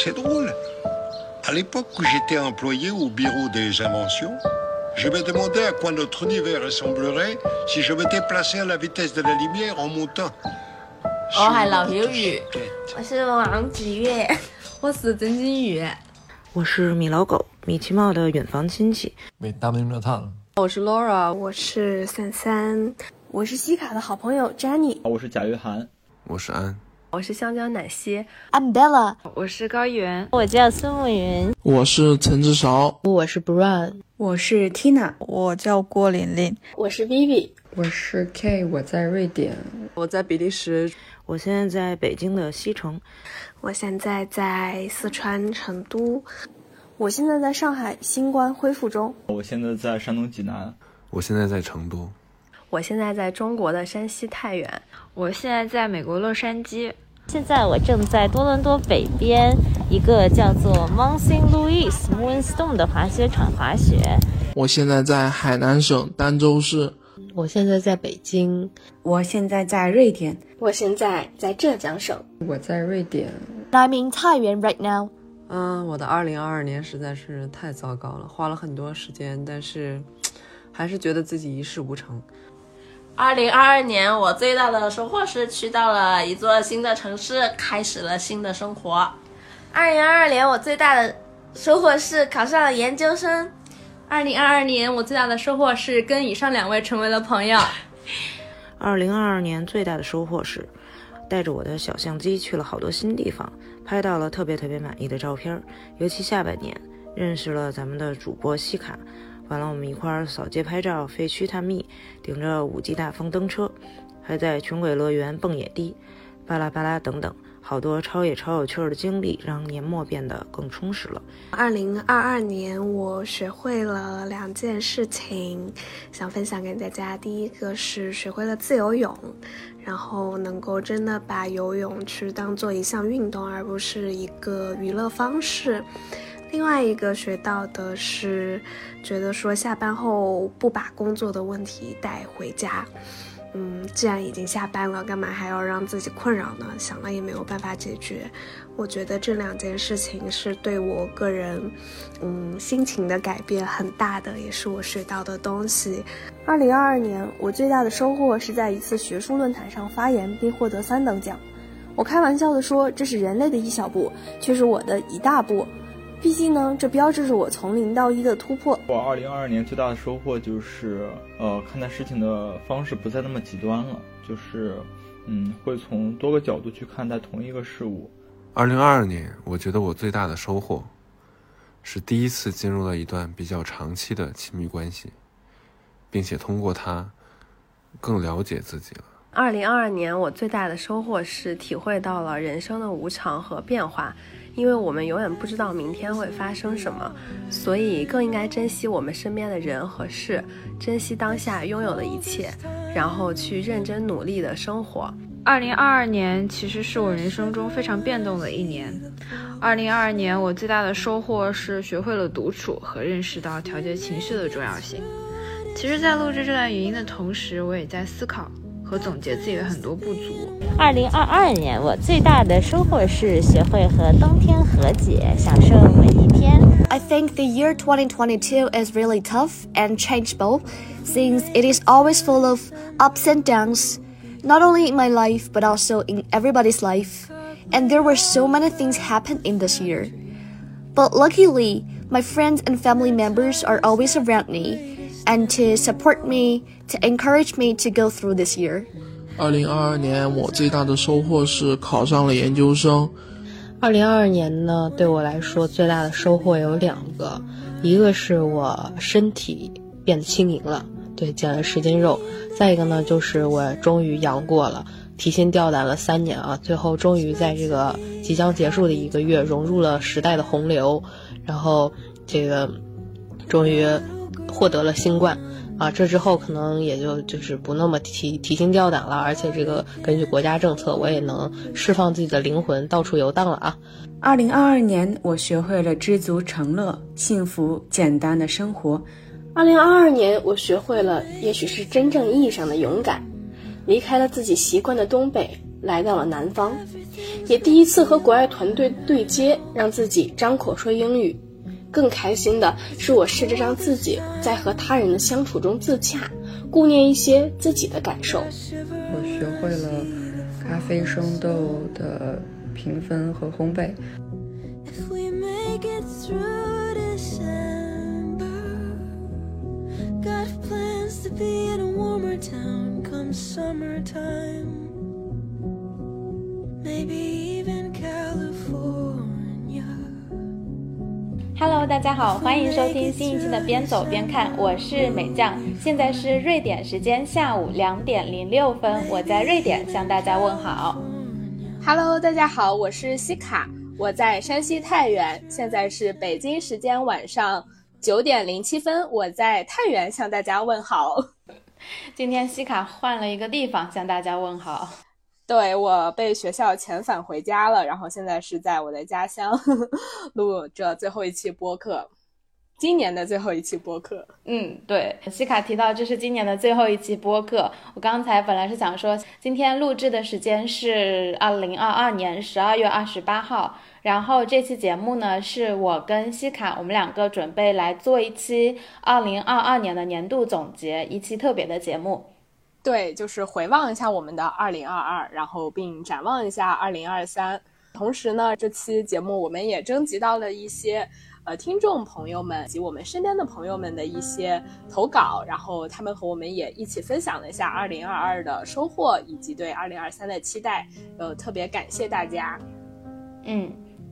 C'est drôle. À l'époque où j'étais employé au bureau des inventions, je me demandais à quoi notre univers ressemblerait si je m'étais placé à la vitesse de la lumière en montant. 哦，还老刘宇，我是王子月，我是曾金宇，我是米老狗，米奇茂的远房亲戚。为大明热烫。我是 Laura，我是三三，我是西卡的好朋友 Jenny，我是贾约翰，我是安，我是香蕉奶昔，I'm Bella，我是高原，我叫孙慕云，我是陈志韶，我是 Brown，我是 Tina，我叫郭琳琳，我是 Vivi，我是 K，我在瑞典，我在比利时。我现在在北京的西城，我现在在四川成都，我现在在上海新冠恢复中，我现在在山东济南，我现在在成都，我现在在中国的山西太原，我现在在美国洛杉矶，现在我正在多伦多北边一个叫做 Mount Saint Louis Moonstone 的滑雪场滑雪，我现在在海南省儋州市。我现在在北京，我现在在瑞典，我现在在浙江省，我在瑞典。I'm in Taiwan right now。嗯，我的二零二二年实在是太糟糕了，花了很多时间，但是还是觉得自己一事无成。二零二二年我最大的收获是去到了一座新的城市，开始了新的生活。二零二二年我最大的收获是考上了研究生。二零二二年，我最大的收获是跟以上两位成为了朋友。二零二二年最大的收获是，带着我的小相机去了好多新地方，拍到了特别特别满意的照片。尤其下半年，认识了咱们的主播西卡，完了我们一块儿扫街拍照、废墟探秘，顶着五级大风登车，还在穷鬼乐园蹦野迪，巴拉巴拉等等。好多超野超有趣的经历，让年末变得更充实了。二零二二年，我学会了两件事情，想分享给大家。第一个是学会了自由泳，然后能够真的把游泳去当做一项运动，而不是一个娱乐方式。另外一个学到的是，觉得说下班后不把工作的问题带回家。嗯，既然已经下班了，干嘛还要让自己困扰呢？想了也没有办法解决。我觉得这两件事情是对我个人，嗯，心情的改变很大的，也是我学到的东西。二零二二年，我最大的收获是在一次学术论坛上发言并获得三等奖。我开玩笑的说，这是人类的一小步，却是我的一大步。毕竟呢，这标志着我从零到一的突破。我二零二二年最大的收获就是，呃，看待事情的方式不再那么极端了，就是，嗯，会从多个角度去看待同一个事物。二零二二年，我觉得我最大的收获，是第一次进入了一段比较长期的亲密关系，并且通过它，更了解自己了。二零二二年，我最大的收获是体会到了人生的无常和变化。因为我们永远不知道明天会发生什么，所以更应该珍惜我们身边的人和事，珍惜当下拥有的一切，然后去认真努力的生活。二零二二年其实是我人生中非常变动的一年。二零二二年我最大的收获是学会了独处和认识到调节情绪的重要性。其实，在录制这段语音的同时，我也在思考。和总结自己的很多不足。二零二二年，我最大的收获是学会和冬天和解，享受每一天。I think the year 2022 is really tough and changeable, since it is always full of ups and downs, not only in my life but also in everybody's life. And there were so many things happen in this year. But luckily, my friends and family members are always around me and to support me, to encourage me to go through this year. 二零二二年，我最大的收获是考上了研究生。二零二二年呢，对我来说最大的收获有两个，一个是我身体变得轻盈了，对，减了十斤肉；再一个呢，就是我终于阳过了，提心吊胆了三年啊，最后终于在这个即将结束的一个月融入了时代的洪流，然后这个终于。获得了新冠，啊，这之后可能也就就是不那么提提心吊胆了，而且这个根据国家政策，我也能释放自己的灵魂，到处游荡了啊。二零二二年，我学会了知足常乐，幸福简单的生活。二零二二年，我学会了，也许是真正意义上的勇敢，离开了自己习惯的东北，来到了南方，也第一次和国外团队对接，让自己张口说英语。更开心的是，我试着让自己在和他人的相处中自洽，顾念一些自己的感受。我学会了咖啡生豆的评分和烘焙。Hello，大家好，欢迎收听新一期的边走边看，我是美酱，现在是瑞典时间下午两点零六分，我在瑞典向大家问好。Hello，大家好，我是西卡，我在山西太原，现在是北京时间晚上九点零七分，我在太原向大家问好。今天西卡换了一个地方向大家问好。对我被学校遣返回家了，然后现在是在我的家乡呵呵录这最后一期播客，今年的最后一期播客。嗯，对，西卡提到这是今年的最后一期播客。我刚才本来是想说，今天录制的时间是二零二二年十二月二十八号，然后这期节目呢是我跟西卡我们两个准备来做一期二零二二年的年度总结，一期特别的节目。对，就是回望一下我们的二零二二，然后并展望一下二零二三。同时呢，这期节目我们也征集到了一些呃听众朋友们及我们身边的朋友们的一些投稿，然后他们和我们也一起分享了一下二零二二的收获以及对二零二三的期待。呃，特别感谢大家。嗯。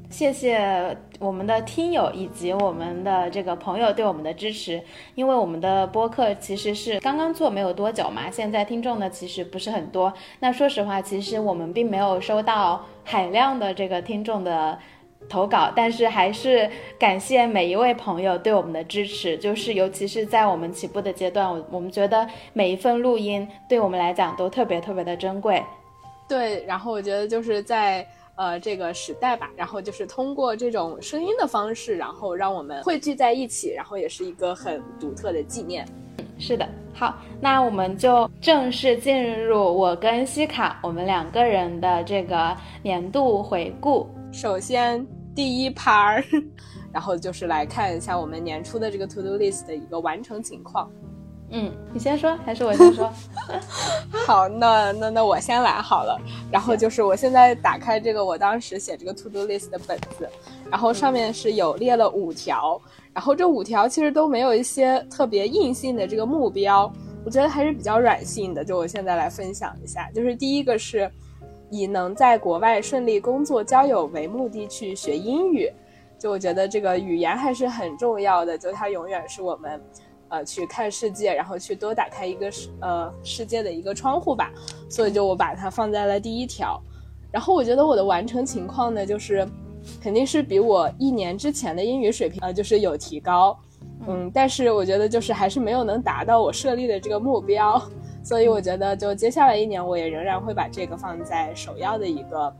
谢谢我们的听友以及我们的这个朋友对我们的支持，因为我们的播客其实是刚刚做没有多久嘛，现在听众呢其实不是很多。那说实话，其实我们并没有收到海量的这个听众的投稿，但是还是感谢每一位朋友对我们的支持，就是尤其是在我们起步的阶段，我我们觉得每一份录音对我们来讲都特别特别的珍贵。对，然后我觉得就是在。呃，这个时代吧，然后就是通过这种声音的方式，然后让我们汇聚在一起，然后也是一个很独特的纪念。是的，好，那我们就正式进入我跟西卡我们两个人的这个年度回顾。首先第一盘，然后就是来看一下我们年初的这个 to do list 的一个完成情况。嗯，你先说还是我先说？好，那那那我先来好了。然后就是我现在打开这个我当时写这个 to do list 的本子，然后上面是有列了五条，然后这五条其实都没有一些特别硬性的这个目标，我觉得还是比较软性的。就我现在来分享一下，就是第一个是以能在国外顺利工作交友为目的去学英语，就我觉得这个语言还是很重要的，就它永远是我们。呃，去看世界，然后去多打开一个世呃世界的一个窗户吧。所以就我把它放在了第一条。然后我觉得我的完成情况呢，就是肯定是比我一年之前的英语水平呃就是有提高，嗯，但是我觉得就是还是没有能达到我设立的这个目标。所以我觉得就接下来一年，我也仍然会把这个放在首要的一个。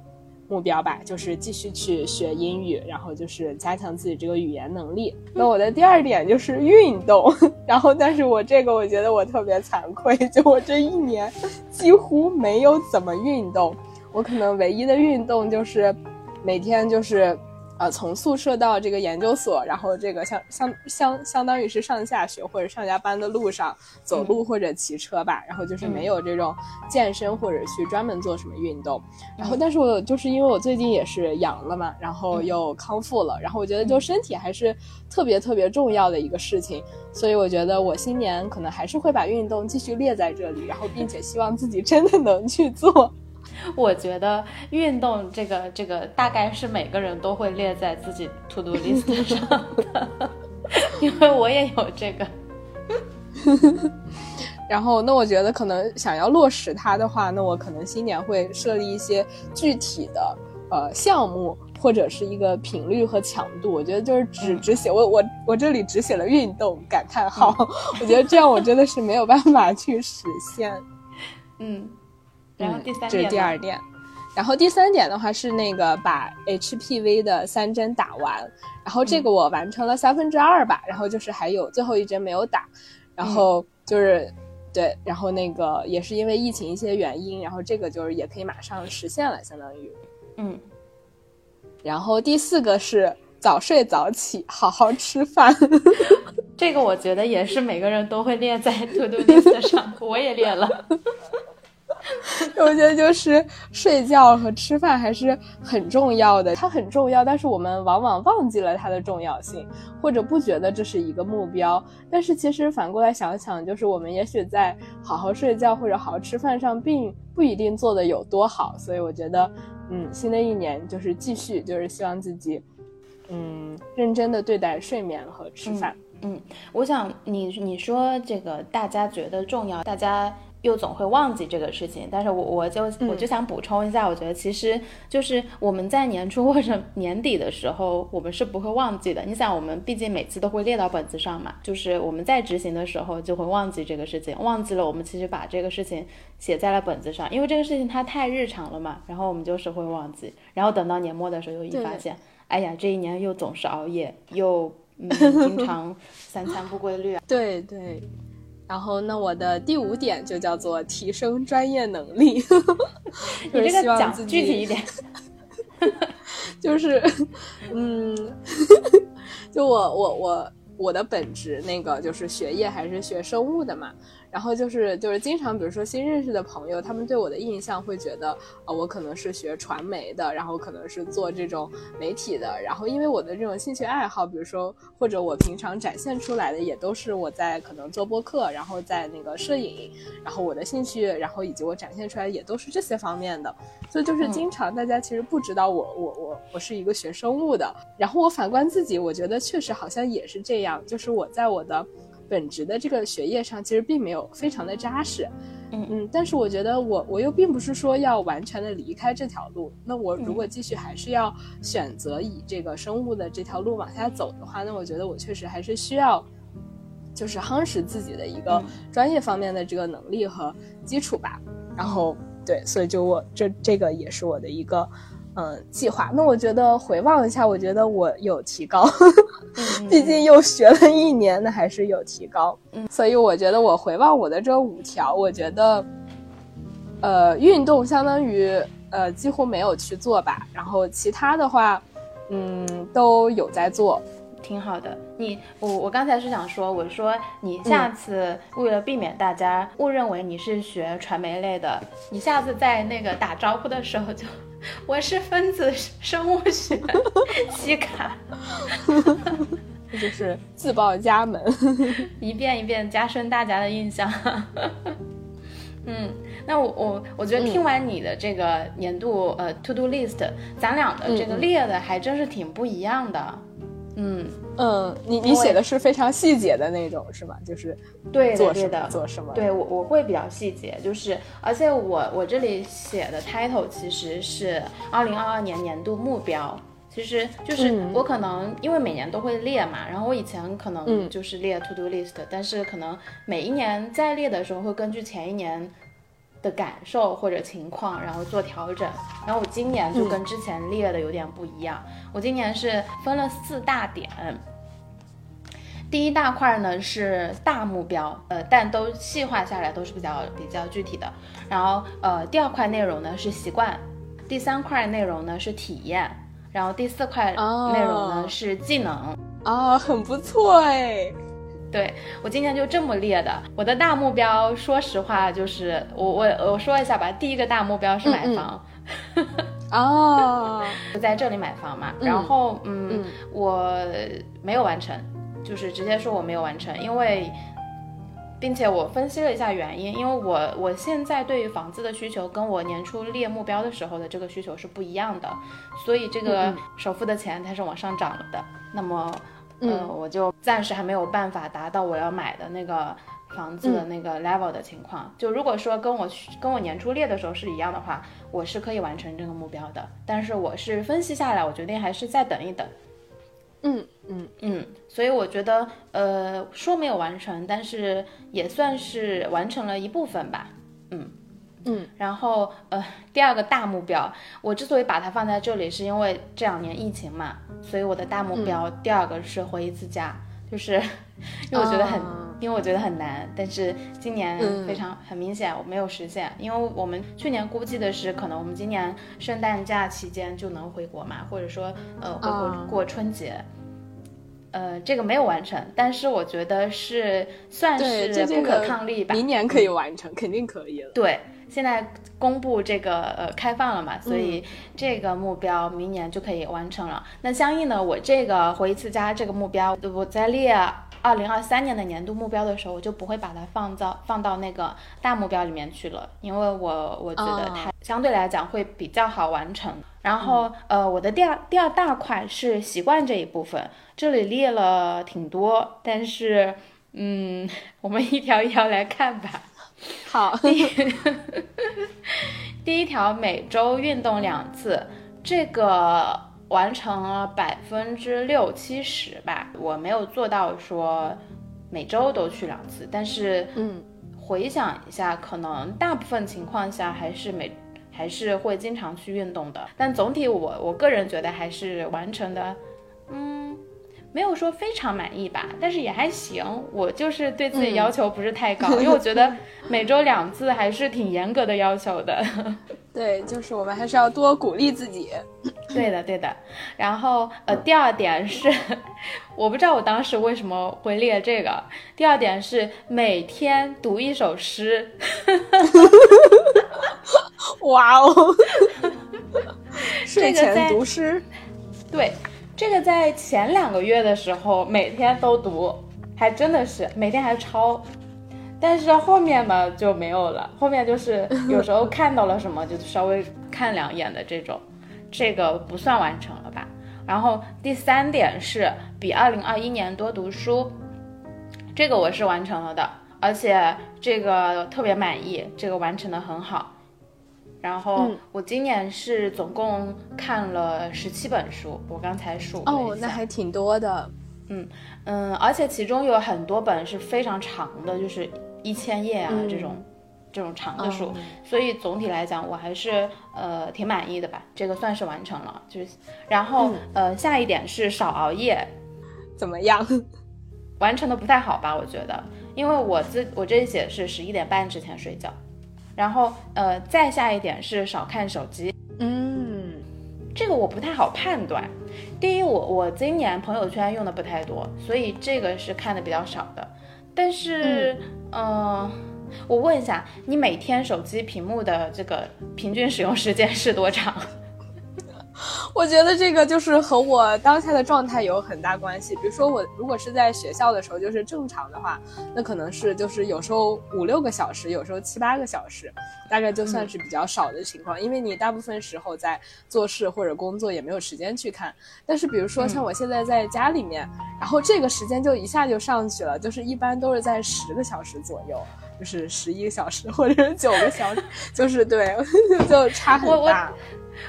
目标吧，就是继续去学英语，然后就是加强自己这个语言能力。那我的第二点就是运动，然后但是我这个我觉得我特别惭愧，就我这一年几乎没有怎么运动，我可能唯一的运动就是每天就是。呃，从宿舍到这个研究所，然后这个相相相相当于是上下学或者上下班的路上走路或者骑车吧，然后就是没有这种健身或者去专门做什么运动。然后，但是我就是因为我最近也是阳了嘛，然后又康复了，然后我觉得就身体还是特别特别重要的一个事情，所以我觉得我新年可能还是会把运动继续列在这里，然后并且希望自己真的能去做。我觉得运动这个这个大概是每个人都会列在自己 to do list 上的，因为我也有这个。然后，那我觉得可能想要落实它的话，那我可能新年会设立一些具体的呃项目，或者是一个频率和强度。我觉得就是只只写我我我这里只写了运动感叹号，我觉得这样我真的是没有办法去实现。嗯。然后第三点，这是第二点，然后第三点的话是那个把 HPV 的三针打完，然后这个我完成了三分之二吧，然后就是还有最后一针没有打，然后就是对，然后那个也是因为疫情一些原因，然后这个就是也可以马上实现了，相当于，嗯。然后第四个是早睡早起，好好吃饭。这个我觉得也是每个人都会列在 to do list 上，我也列了。我觉得就是睡觉和吃饭还是很重要的，它很重要，但是我们往往忘记了它的重要性，或者不觉得这是一个目标。但是其实反过来想想，就是我们也许在好好睡觉或者好好吃饭上，并不一定做的有多好。所以我觉得，嗯，新的一年就是继续，就是希望自己，嗯，认真的对待睡眠和吃饭。嗯，我想你你说这个大家觉得重要，大家。又总会忘记这个事情，但是我我就我就想补充一下，我觉得其实就是我们在年初 或者年底的时候，我们是不会忘记的。你想，我们毕竟每次都会列到本子上嘛，就是我们在执行的时候就会忘记这个事情，忘记了我们其实把这个事情写在了本子上，因为这个事情它太日常了嘛，然后我们就是会忘记，然后等到年末的时候又一发现，哎呀，这一年又总是熬夜，又嗯 经常三餐不规律啊，对对。然后，那我的第五点就叫做提升专业能力。你这个讲具体一点，就是，嗯，就我我我我的本职那个就是学业还是学生物的嘛。然后就是就是经常，比如说新认识的朋友，他们对我的印象会觉得，呃，我可能是学传媒的，然后可能是做这种媒体的。然后因为我的这种兴趣爱好，比如说或者我平常展现出来的，也都是我在可能做播客，然后在那个摄影，然后我的兴趣，然后以及我展现出来也都是这些方面的。所以就是经常大家其实不知道我我我我是一个学生物的。然后我反观自己，我觉得确实好像也是这样，就是我在我的。本职的这个学业上其实并没有非常的扎实，嗯嗯，但是我觉得我我又并不是说要完全的离开这条路，那我如果继续还是要选择以这个生物的这条路往下走的话，那我觉得我确实还是需要，就是夯实自己的一个专业方面的这个能力和基础吧。然后对，所以就我这这个也是我的一个。嗯，计划。那我觉得回望一下，我觉得我有提高，毕竟又学了一年，那还是有提高。嗯，所以我觉得我回望我的这五条，我觉得，呃，运动相当于呃几乎没有去做吧，然后其他的话，嗯，都有在做，挺好的。你我我刚才是想说，我说你下次为了避免大家误认为你是学传媒类的，你下次在那个打招呼的时候就。我是分子生物学期刊，这就是自报家门，一遍一遍加深大家的印象。嗯，那我我我觉得听完你的这个年度呃 to do list，咱俩的这个列的还真是挺不一样的。嗯嗯，你你写的是非常细节的那种是吗？就是对做对的做什么？对我我会比较细节，就是而且我我这里写的 title 其实是二零二二年年度目标，其实就是我可能因为每年都会列嘛，然后我以前可能就是列 to do list，但是可能每一年在列的时候会根据前一年。的感受或者情况，然后做调整。然后我今年就跟之前列的有点不一样。我今年是分了四大点。第一大块呢是大目标，呃，但都细化下来都是比较比较具体的。然后呃，第二块内容呢是习惯，第三块内容呢是体验，然后第四块内容呢是技能。啊，很不错哎。对我今天就这么列的，我的大目标，说实话就是我我我说一下吧，第一个大目标是买房，哦，就在这里买房嘛，然后嗯，我没有完成，就是直接说我没有完成，因为，并且我分析了一下原因，因为我我现在对于房子的需求跟我年初列目标的时候的这个需求是不一样的，所以这个首付的钱它是往上涨了的，那么。嗯，我就暂时还没有办法达到我要买的那个房子的那个 level 的情况。就如果说跟我跟我年初列的时候是一样的话，我是可以完成这个目标的。但是我是分析下来，我决定还是再等一等。嗯嗯嗯，所以我觉得，呃，说没有完成，但是也算是完成了一部分吧。嗯。嗯，然后呃，第二个大目标，我之所以把它放在这里，是因为这两年疫情嘛，所以我的大目标第二个是回一次家，就是 因为我觉得很因为我觉得很难。但是今年嗯非常、很明显我没有实现，因为我们去年估计的是可能我们今年圣诞假期间就能回国嘛，或者说呃回国啊过春节。呃，这个没有完成，但是我觉得是算对，是不可抗力吧。明年可以完成，肯定可以了。对，现在公布这个呃开放了嘛，所嗯以这个目标明年就可以完成了。那相应的，我这个回一次家这个目标，我在列二零二三年的年度目标的时候，我就不会把它放到放到那个大目标里面去了，因为我我觉得哦它相对来讲会比较好完成。然后呃，我的第二第二大块是习惯这一部分，这里列了挺多，但是嗯，我们一条一条来看吧。好，第 第一条每周运动两次，这个完成了百分之六七十吧。我没有做到说每周都去两次，但是嗯，回想一下，可能大部分情况下还是每还是会经常去运动的。但总体我我个人觉得还是完成的，嗯。没有说非常满意吧，但是也还行。我就是对自己嗯要求不是太高，因为我觉得 每周两次还是挺严格的要求的。对，就是我们还是要多鼓励自己。对的，对的。然后呃，第二点是，我不知道我当时为什么会列这个。第二点是每天读一首诗。哇哦！这个睡前读诗，对，这个在前两个月的时候每天都读，还真的是每天还抄。但是后面嘛就没有了，后面就是有时候看到了什么就稍微看两眼的这种，这个不算完成了吧。然后第三点是比二零二一年多读书，这个我是完成了的，而且这个特别满意，这个完成的很好。然后嗯我今年是总共看了十七本书，我刚才数了哦，那还挺多的。嗯嗯，而且其中有很多本是非常长的，就是一千页啊、嗯这种这种长的书，哦所以总体来讲我还是呃挺满意的吧，这个算是完成了。就是然后、呃下一点是少熬夜，怎么样？完成的不太好吧？我觉得，因为我自我这一写的是十一点半之前睡觉，然后呃再下一点是少看手机，嗯，这个我不太好判断。第一，我我今年朋友圈用的不太多，所以这个是看的比较少的。但是，嗯、呃我问一下，你每天手机屏幕的这个平均使用时间是多长？我觉得这个就是和我当下的状态有很大关系。比如说我如果是在学校的时候，就是正常的话，那可能是就是有时候五六个小时，有时候七八个小时，大概就算是比较少的情况。因为你大部分时候在做事或者工作，也没有时间去看。但是比如说像我现在在家里面，然后这个时间就一下就上去了，就是一般都是在十个小时左右。就是十一个小时或者是九个小时，就是对，就差很我我大。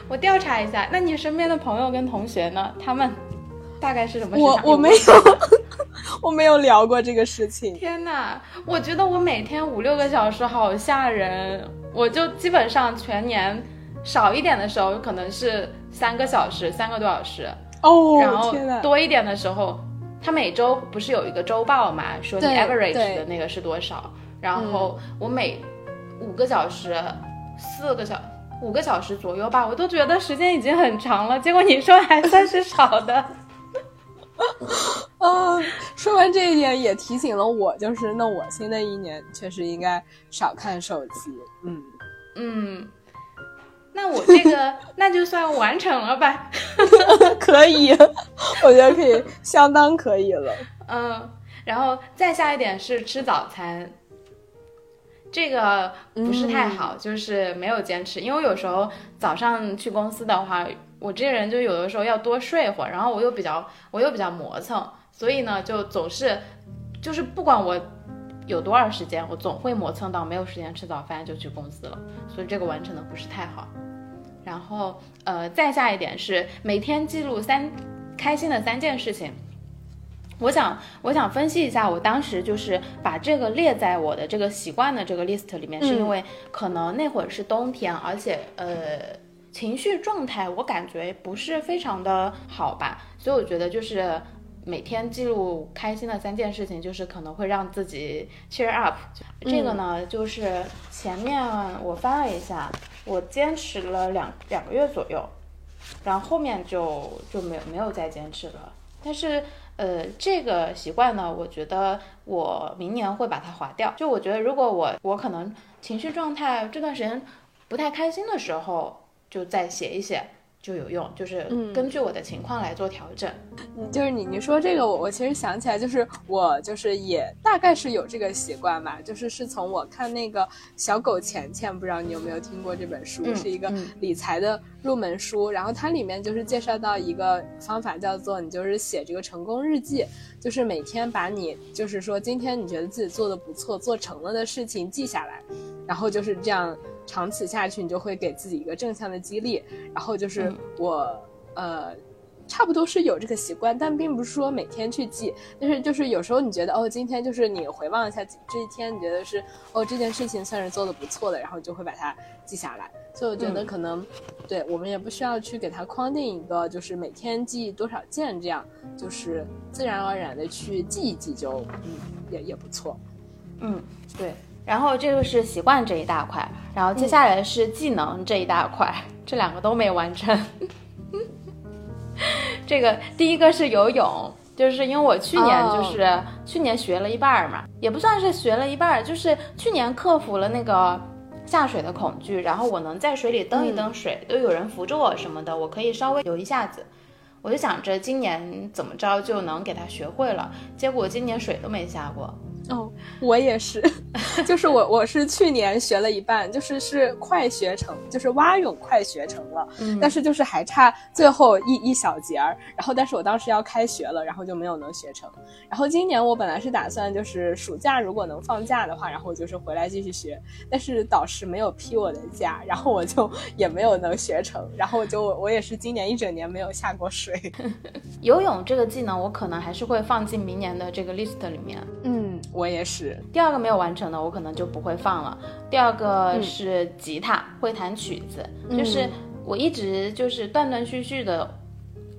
我调查一下，那你身边的朋友跟同学呢？他们大概是什么？我我没有，我没有聊过这个事情。天呐，我觉得我每天五六个小时好吓人，我就基本上全年少一点的时候可能是三个小时，三个多小时。哦，然后多一点的时候，他每周不是有一个周报嘛，说你 average 的那个是多少？然后我每五个小时、四个小五个小时左右吧，我都觉得时间已经很长了。结果你说还算是少的。嗯，说完这一点也提醒了我，就是那我新的一年确实应该少看手机。嗯嗯，那我这个 那就算完成了吧。可以，我觉得可以，相当可以了。嗯，然后再下一点是吃早餐，这个不是太好，就是没有坚持，因为有时候早上去公司的话，我这个人就有的时候要多睡会儿，然后我又比较我又比较磨蹭，所以呢就总是就是不管我有多少时间，我总会磨蹭到没有时间吃早饭就去公司了，所以这个完成的不是太好。然后呃，再下一点是每天记录三开心的三件事情。我想，我想分析一下，我当时就是把这个列在我的这个习惯的这个 list 里面，是因为可能那会儿是冬天，而且呃情绪状态我感觉不是非常的好吧，所以我觉得就是每天记录开心的三件事情，就是可能会让自己 cheer up。这个呢，就是前面我翻了一下，我坚持了两两个月左右，然后后面就就没有没有再坚持了。但是呃，这个习惯呢，我觉得我明年会把它划掉。就我觉得，如果我我可能情绪状态这段时间不太开心的时候，就再写一写。就有用，就是根据我的情况来做调整。嗯，就是你你说这个，我我其实想起来，就是我就是也大概是有这个习惯吧，就是是从我看那个小狗钱钱，不知道你有没有听过这本书，是一个理财的入门书，然后它里面就是介绍到一个方法，叫做你就是写这个成功日记，就是每天把你就是说今天你觉得自己做的不错、做成了的事情记下来，然后就是这样。长此下去，你就会给自己一个正向的激励。然后就是我，呃，差不多是有这个习惯，但并不是说每天去记。但是就是有时候你觉得，哦，今天就是你回望一下这一天，你觉得是，哦，这件事情算是做的不错的，然后就会把它记下来。所以我觉得可能，对我们也不需要去给它框定一个，就是每天记多少件，这样就是自然而然的去记一记，就嗯，也也不错。嗯，对。然后这个是习惯这一大块，然后接下来是技能这一大块，这两个都没完成。这个第一个是游泳，就是因为我去年就是去年学了一半嘛，也不算是学了一半，就是去年克服了那个下水的恐惧，然后我能在水里蹬一蹬水，都有人扶着我什么的，我可以稍微游一下子。我就想着今年怎么着就能给他学会了，结果今年水都没下过。哦，我也是，就是我我是去年学了一半，就是是快学成，就是蛙泳快学成了，嗯，但是就是还差最后一一小节儿，然后但是我当时要开学了，然后就没有能学成。然后今年我本来是打算就是暑假如果能放假的话，然后就是回来继续学，但是导师没有批我的假，然后我就也没有能学成，然后我就我也是今年一整年没有下过水。游泳这个技能我可能还是会放进明年的这个 list 里面，嗯。我也是，第二个没有完成的，我可能就不会放了。第二个是吉他，会弹曲子，就是我一直就是断断续续的，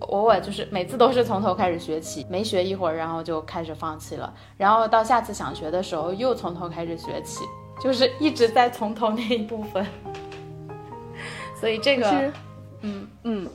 偶尔就是每次都是从头开始学起，没学一会儿，然后就开始放弃了，然后到下次想学的时候又从头开始学起，就是一直在从头那一部分。所以这个，嗯嗯。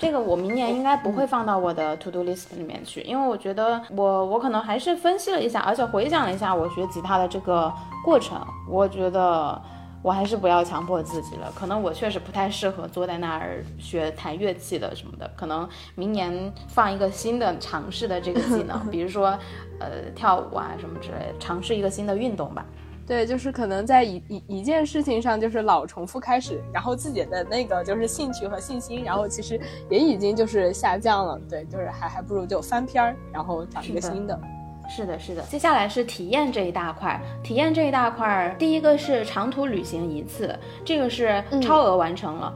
这个我明年应该不会放到我的 to do list 里面去，因为我觉得我我可能还是分析了一下，而且回想了一下我学吉他的这个过程，我觉得我还是不要强迫自己了。可能我确实不太适合坐在那儿学弹乐器的什么的，可能明年放一个新的尝试的这个技能，比如说呃跳舞啊什么之类，尝试一个新的运动吧。对，就是可能在一一一件事情上，就是老重复开始，然后自己的那个就是兴趣和信心，然后其实也已经就是下降了。对，就是还还不如就翻篇儿，然后找一个新的。是的，是的。接下来是体验这一大块，体验这一大块，第一个是长途旅行一次，这个是超额完成了。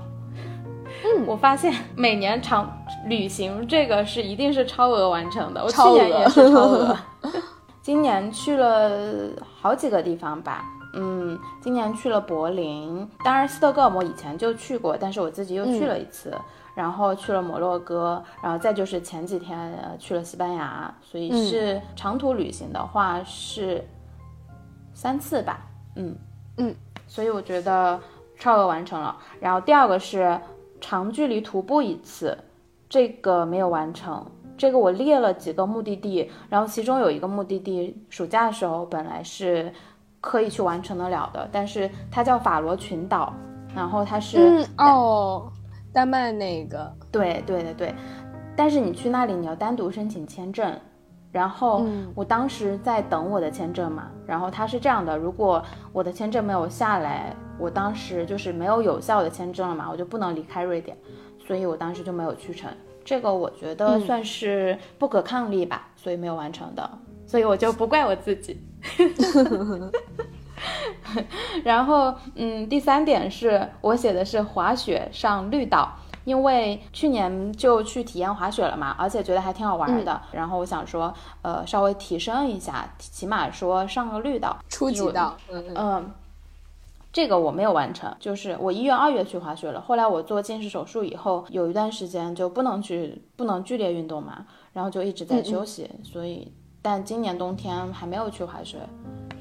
嗯，我发现每年长旅行这个是一定是超额完成的，我去年也是超额。今年去了好几个地方吧，嗯，今年去了柏林，当然斯德哥尔摩以前就去过，但是我自己又去了一次，然后去了摩洛哥，然后再就是前几天呃去了西班牙，所以是长途旅行的话是三次吧，嗯。嗯，所以我觉得超额完成了。然后第二个是长距离徒步一次，这个没有完成。这个我列了几个目的地，然后其中有一个目的地，暑假的时候本来是可以去完成得了的，但是它叫法罗群岛，然后它是哦，丹麦那个，对对对对，但是你去那里你要单独申请签证，然后我当时在等我的签证嘛，然后它是这样的，如果我的签证没有下来，我当时就是没有有效的签证了嘛，我就不能离开瑞典，所以我当时就没有去成。这个我觉得算是不可抗力吧，所以没有完成的，所以我就不怪我自己。然后，嗯，第三点是我写的是滑雪上绿岛，因为去年就去体验滑雪了嘛，而且觉得还挺好玩的。然后我想说，呃，稍微提升一下，起码说上个绿岛，初级道，嗯。这个我没有完成，就是我一月、二月去滑雪了。后来我做近视手术以后，有一段时间就不能去，不能剧烈运动嘛，然后就一直在休息。所以，但今年冬天还没有去滑雪，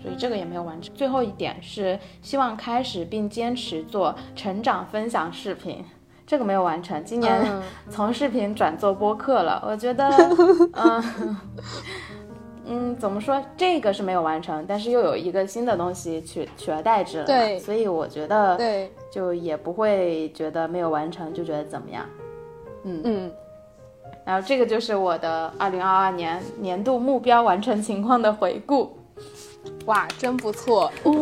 所以这个也没有完成。最后一点是希望开始并坚持做成长分享视频。这个没有完成，今年从视频转做播客了。我觉得，嗯嗯，怎么说？这个是没有完成，但是又有一个新的东西取取而代之了。对，所以我觉得，对，就也不会觉得没有完成就觉得怎么样。嗯嗯。然后这个就是我的二零二二年年度目标完成情况的回顾。哇，真不错哦，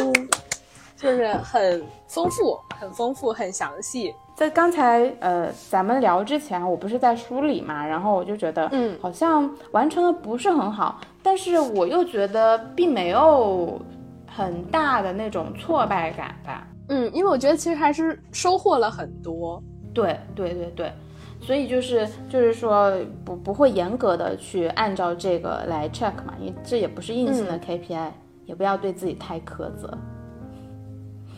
就是很丰富。很丰富，很详细。在刚才呃，咱们聊之前，我不是在梳理嘛，然后我就觉得，嗯，好像完成的不是很好，但是我又觉得并没有很大的那种挫败感吧。嗯，因为我觉得其实还是收获了很多。对对对对，所以就是就是说不不会严格的去按照这个来 check 嘛，因为这也不是硬性的 KPI，也不要对自己太苛责。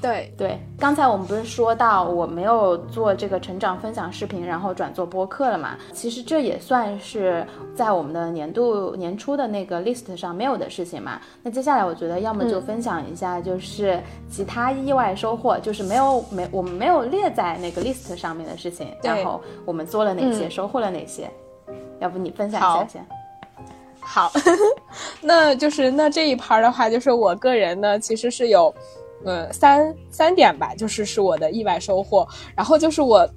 对对，刚才我们不是说到我没有做这个成长分享视频，然后转做播客了嘛？其实这也算是在我们的年度年初的那个 list 上没有的事情嘛。那接下来我觉得要么就分享一下，就是其他意外收获，就是没有没我们没有列在那个 list 上面的事情，然后我们做了哪些，收获了哪些？要不你分享一下先？好，那就是那这一盘的话，就是我个人呢，其实是有。呃，三三点吧，就是是我的意外收获。然后就是我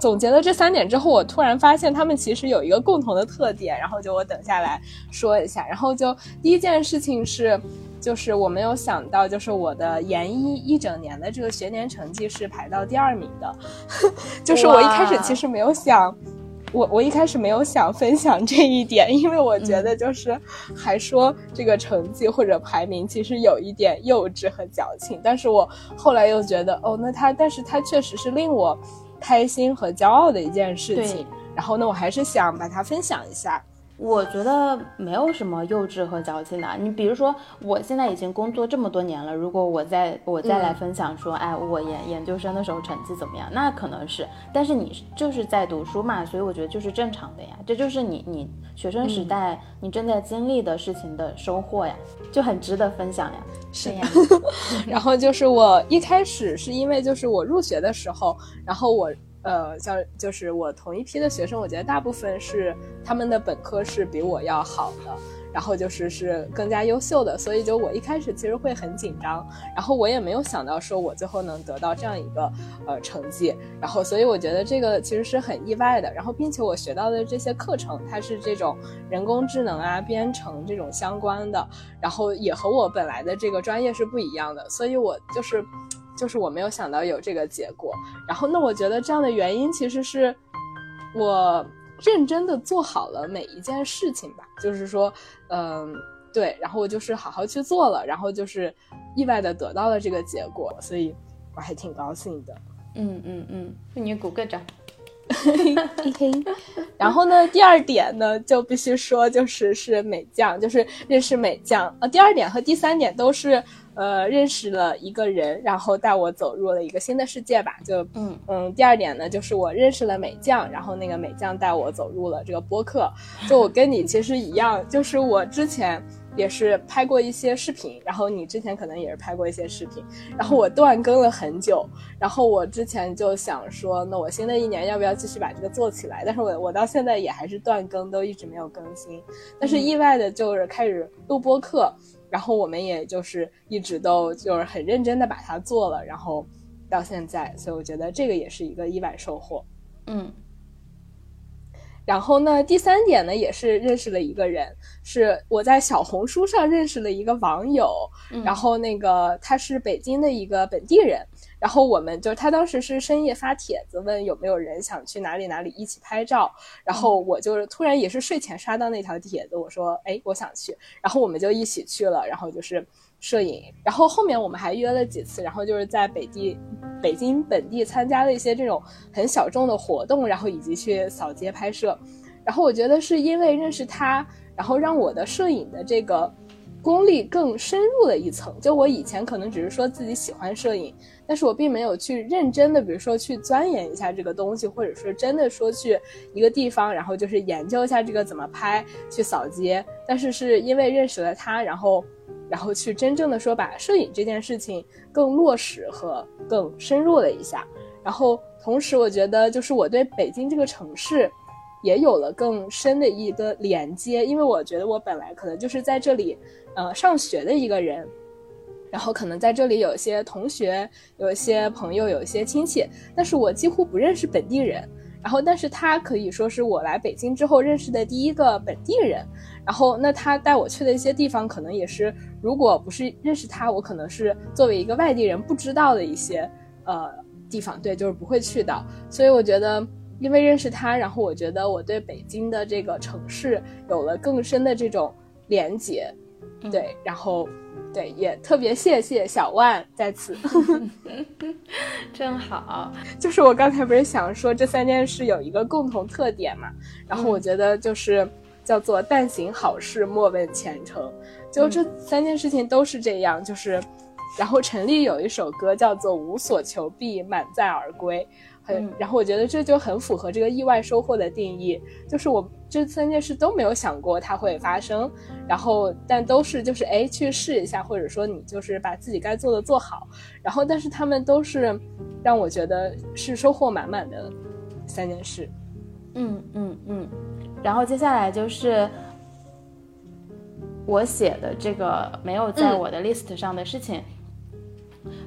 总结了这三点之后，我突然发现他们其实有一个共同的特点。然后就我等下来说一下。然后就第一件事情是，就是我没有想到，就是我的研一一整年的这个学年成绩是排到第二名的。就是我一开始其实没有想。我我一开始没有想分享这一点，因为我觉得就是还说这个成绩或者排名其实有一点幼稚和矫情。但是我后来又觉得，哦，那他，但是他确实是令我开心和骄傲的一件事情。然后呢，我还是想把它分享一下。我觉得没有什么幼稚和矫情的。你比如说，我现在已经工作这么多年了，如果我再我再来分享说，哎，我研研究生的时候成绩怎么样，那可能是。但是你就是在读书嘛，所以我觉得就是正常的呀。这就是你你学生时代你正在经历的事情的收获呀，就很值得分享呀。是呀。然后就是我一开始是因为就是我入学的时候，然后我。呃，像就是我同一批的学生，我觉得大部分是他们的本科是比我要好的，然后就是是更加优秀的，所以就我一开始其实会很紧张，然后我也没有想到说我最后能得到这样一个呃成绩，然后所以我觉得这个其实是很意外的，然后并且我学到的这些课程，它是这种人工智能啊、编程这种相关的，然后也和我本来的这个专业是不一样的，所以我就是。就是我没有想到有这个结果，然后那我觉得这样的原因其实是我认真的做好了每一件事情吧，就是说，嗯，对，然后我就是好好去做了，然后就是意外的得到了这个结果，所以我还挺高兴的。嗯嗯嗯，为你鼓个掌。嘿 嘿然后呢，第二点呢，就必须说就是是美将，就是认识美将。呃，第二点和第三点都是。呃，认识了一个人，然后带我走入了一个新的世界吧。就嗯嗯，第二点呢，就是我认识了美将，然后那个美将带我走入了这个播客。就我跟你其实一样，就是我之前也是拍过一些视频，然后你之前可能也是拍过一些视频，然后我断更了很久。然后我之前就想说，那我新的一年要不要继续把这个做起来？但是我我到现在也还是断更，都一直没有更新。但是意外的就是开始录播课。然后我们也就是一直都就是很认真的把它做了，然后到现在，所以我觉得这个也是一个意外收获。嗯。然后呢，第三点呢，也是认识了一个人，是我在小红书上认识了一个网友，然后那个他是北京的一个本地人。然后我们就他当时是深夜发帖子问有没有人想去哪里哪里一起拍照，然后我就突然也是睡前刷到那条帖子，我说哎我想去，然后我们就一起去了，然后就是摄影，然后后面我们还约了几次，然后就是在北地北京本地参加了一些这种很小众的活动，然后以及去扫街拍摄，然后我觉得是因为认识他，然后让我的摄影的这个。功力更深入了一层。就我以前可能只是说自己喜欢摄影，但是我并没有去认真的，比如说去钻研一下这个东西，或者说真的说去一个地方，然后就是研究一下这个怎么拍，去扫街。但是是因为认识了他，然后，然后去真正的说把摄影这件事情更落实和更深入了一下。然后同时，我觉得就是我对北京这个城市。也有了更深的一个连接，因为我觉得我本来可能就是在这里，呃，上学的一个人，然后可能在这里有一些同学，有一些朋友，有一些亲戚，但是我几乎不认识本地人。然后，但是他可以说是我来北京之后认识的第一个本地人。然后，那他带我去的一些地方，可能也是如果不是认识他，我可能是作为一个外地人不知道的一些呃地方，对，就是不会去到。所以我觉得。因为认识他，然后我觉得我对北京的这个城市有了更深的这种连接，对，然后，对，也特别谢谢小万在此，真好。就是我刚才不是想说这三件事有一个共同特点嘛，然后我觉得就是叫做但行好事，莫问前程，就这三件事情都是这样，就是，然后陈粒有一首歌叫做无所求必满载而归。很，然后我觉得这就很符合这个意外收获的定义，就是我这三件事都没有想过它会发生，然后但都是就是哎去试一下，或者说你就是把自己该做的做好，然后但是他们都是让我觉得是收获满满的三件事。嗯嗯嗯，然后接下来就是我写的这个没有在我的 list 上的事情。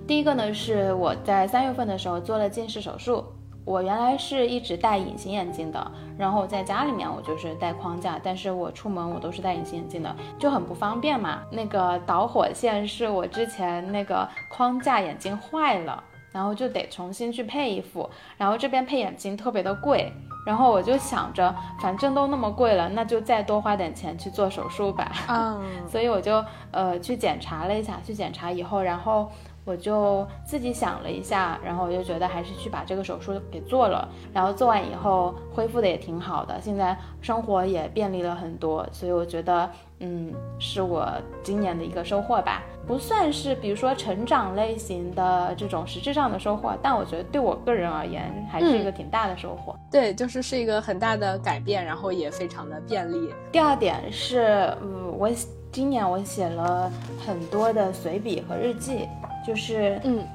第一个呢，是我在三月份的时候做了近视手术。我原来是一直戴隐形眼镜的，然后在家里面我就是戴框架，但是我出门我都是戴隐形眼镜的，就很不方便嘛。那个导火线是我之前那个框架眼镜坏了，然后就得重新去配一副，然后这边配眼镜特别的贵，然后我就想着，反正都那么贵了，那就再多花点钱去做手术吧。嗯，所以我就呃去检查了一下，去检查以后，然后。我就自己想了一下，然后我就觉得还是去把这个手术给做了。然后做完以后恢复的也挺好的，现在生活也便利了很多。所以我觉得，嗯，是我今年的一个收获吧，不算是比如说成长类型的这种实质上的收获，但我觉得对我个人而言还是一个挺大的收获。对，就是是一个很大的改变，然后也非常的便利。第二点是，嗯，我今年我写了很多的随笔和日记。就是，嗯，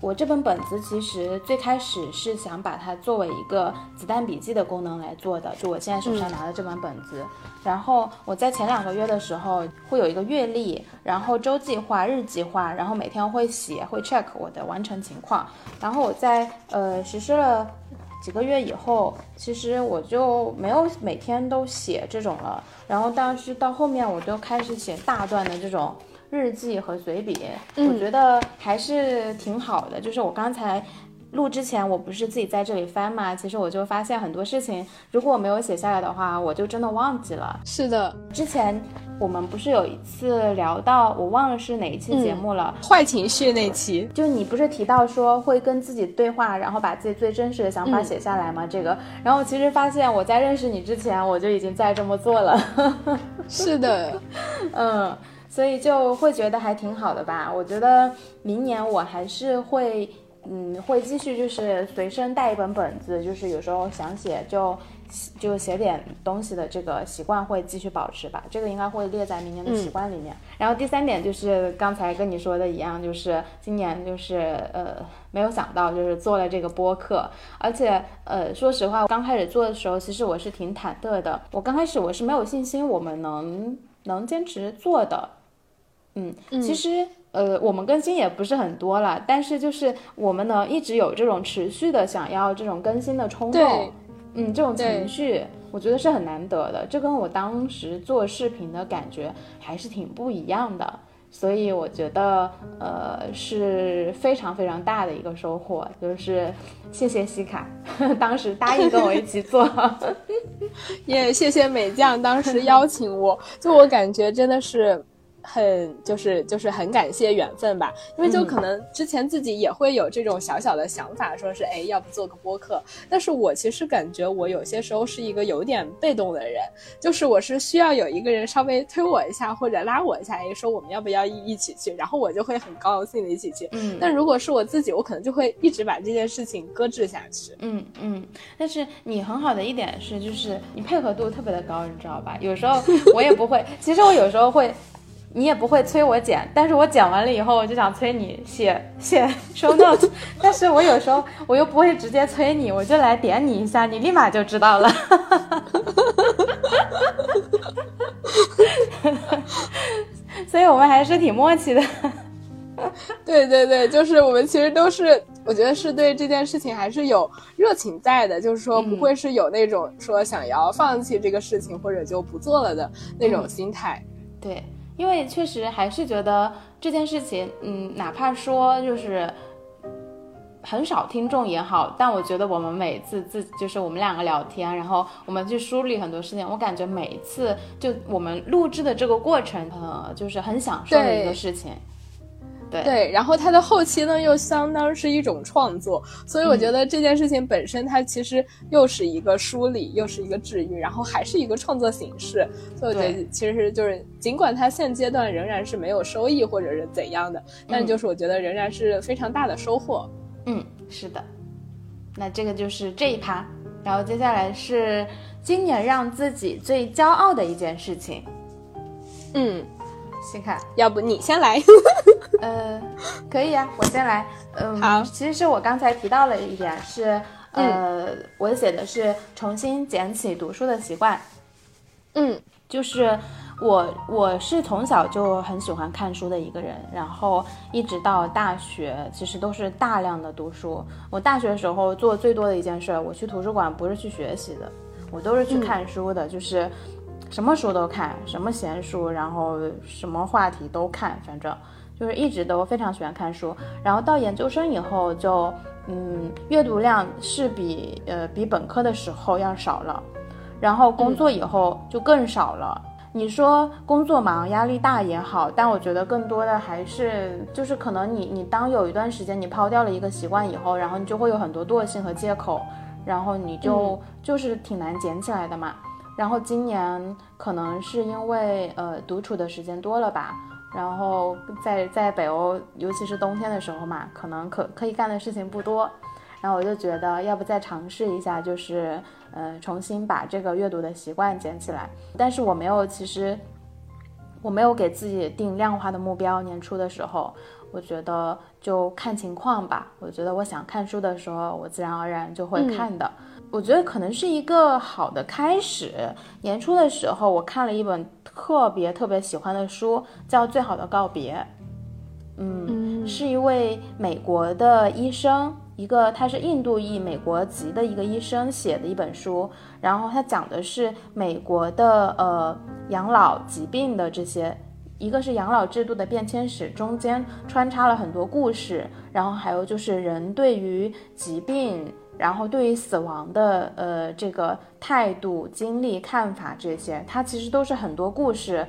我这本本子其实最开始是想把它作为一个子弹笔记的功能来做的，就我现在手上拿的这本本子。然后我在前两个月的时候会有一个月历，然后周计划、日计划，然后每天会写，会 check 我的完成情况。然后我在呃实施了几个月以后，其实我就没有每天都写这种了。然后但是到后面我就开始写大段的这种。日记和随笔，我觉得还是挺好的。就是我刚才录之前，我不是自己在这里翻嘛，其实我就发现很多事情，如果我没有写下来的话，我就真的忘记了。是的，之前我们不是有一次聊到，我忘了是哪一期节目了，坏情绪那期，就你不是提到说会跟自己对话，然后把自己最真实的想法写下来吗？这个，然后其实发现我在认识你之前，我就已经在这么做了。是的，嗯。所以就会觉得还挺好的吧。我觉得明年我还是会，嗯，会继续就是随身带一本本子，就是有时候想写就就写点东西的这个习惯会继续保持吧。这个应该会列在明年的习惯里面。然后第三点就是刚才跟你说的一样，就是今年就是呃没有想到就是做了这个播客，而且呃说实话，刚开始做的时候其实我是挺忐忑的。我刚开始我是没有信心我们能能坚持做的。嗯，其实呃，我们更新也不是很多了，但是就是我们呢一直有这种持续的想要这种更新的冲动，嗯，这种情绪，我觉得是很难得的。这跟我当时做视频的感觉还是挺不一样的，所以我觉得呃是非常非常大的一个收获，就是谢谢西卡 当时答应跟我一起做，也谢谢美酱当时邀请我，就我感觉真的是。很就是就是很感谢缘分吧，因为就可能之前自己也会有这种小小的想法，说是哎，要不做个播客。但是我其实感觉我有些时候是一个有点被动的人，就是我是需要有一个人稍微推我一下或者拉我一下，哎，说我们要不要一一起去，然后我就会很高兴的一起去。嗯，但如果是我自己，我可能就会一直把这件事情搁置下去。嗯嗯，但是你很好的一点是，就是你配合度特别的高，你知道吧？有时候我也不会，其实我有时候会。你也不会催我剪，但是我剪完了以后，我就想催你写 写 show note，但是我有时候我又不会直接催你，我就来点你一下，你立马就知道了。所以我们还是挺默契的。对对对，就是我们其实都是，我觉得是对这件事情还是有热情在的，就是说不会是有那种说想要放弃这个事情或者就不做了的那种心态。对。因为确实还是觉得这件事情，嗯，哪怕说就是很少听众也好，但我觉得我们每次自就是我们两个聊天，然后我们去梳理很多事情，我感觉每一次就我们录制的这个过程，呃，就是很享受的一个事情。对，然后它的后期呢，又相当是一种创作，所以我觉得这件事情本身它其实又是一个梳理，又是一个治愈，然后还是一个创作形式。所以我觉得其实就是尽管它现阶段仍然是没有收益或者是怎样的，但就是我觉得仍然是非常大的收获。嗯，是的。那这个就是这一趴，然后接下来是今年让自己最骄傲的一件事情。嗯。先看，要不你先来？呃，可以啊，我先来。嗯，好。其实是我刚才提到了一点，是呃，我写的是重新捡起读书的习惯。嗯，就是我我是从小就很喜欢看书的一个人，然后一直到大学，其实都是大量的读书。我大学的时候做最多的一件事，我去图书馆不是去学习的，我都是去看书的，就是。什么书都看，什么闲书，然后什么话题都看，反正就是一直都非常喜欢看书。然后到研究生以后，就嗯，阅读量是比呃比本科的时候要少了。然后工作以后就更少了。你说工作忙、压力大也好，但我觉得更多的还是就是可能你你当有一段时间你抛掉了一个习惯以后，然后你就会有很多惰性和借口，然后你就就是挺难捡起来的嘛。然后今年可能是因为呃独处的时间多了吧，然后在在北欧，尤其是冬天的时候嘛，可能可可以干的事情不多，然后我就觉得要不再尝试一下，就是呃重新把这个阅读的习惯捡起来。但是我没有，其实我没有给自己定量化的目标。年初的时候，我觉得就看情况吧。我觉得我想看书的时候，我自然而然就会看的。我觉得可能是一个好的开始。年初的时候，我看了一本特别特别喜欢的书，叫《最好的告别》。嗯，是一位美国的医生，一个他是印度裔美国籍的一个医生写的一本书。然后他讲的是美国的呃养老疾病的这些，一个是养老制度的变迁史，中间穿插了很多故事。然后还有就是人对于疾病。然后对于死亡的呃这个态度、经历、看法这些，它其实都是很多故事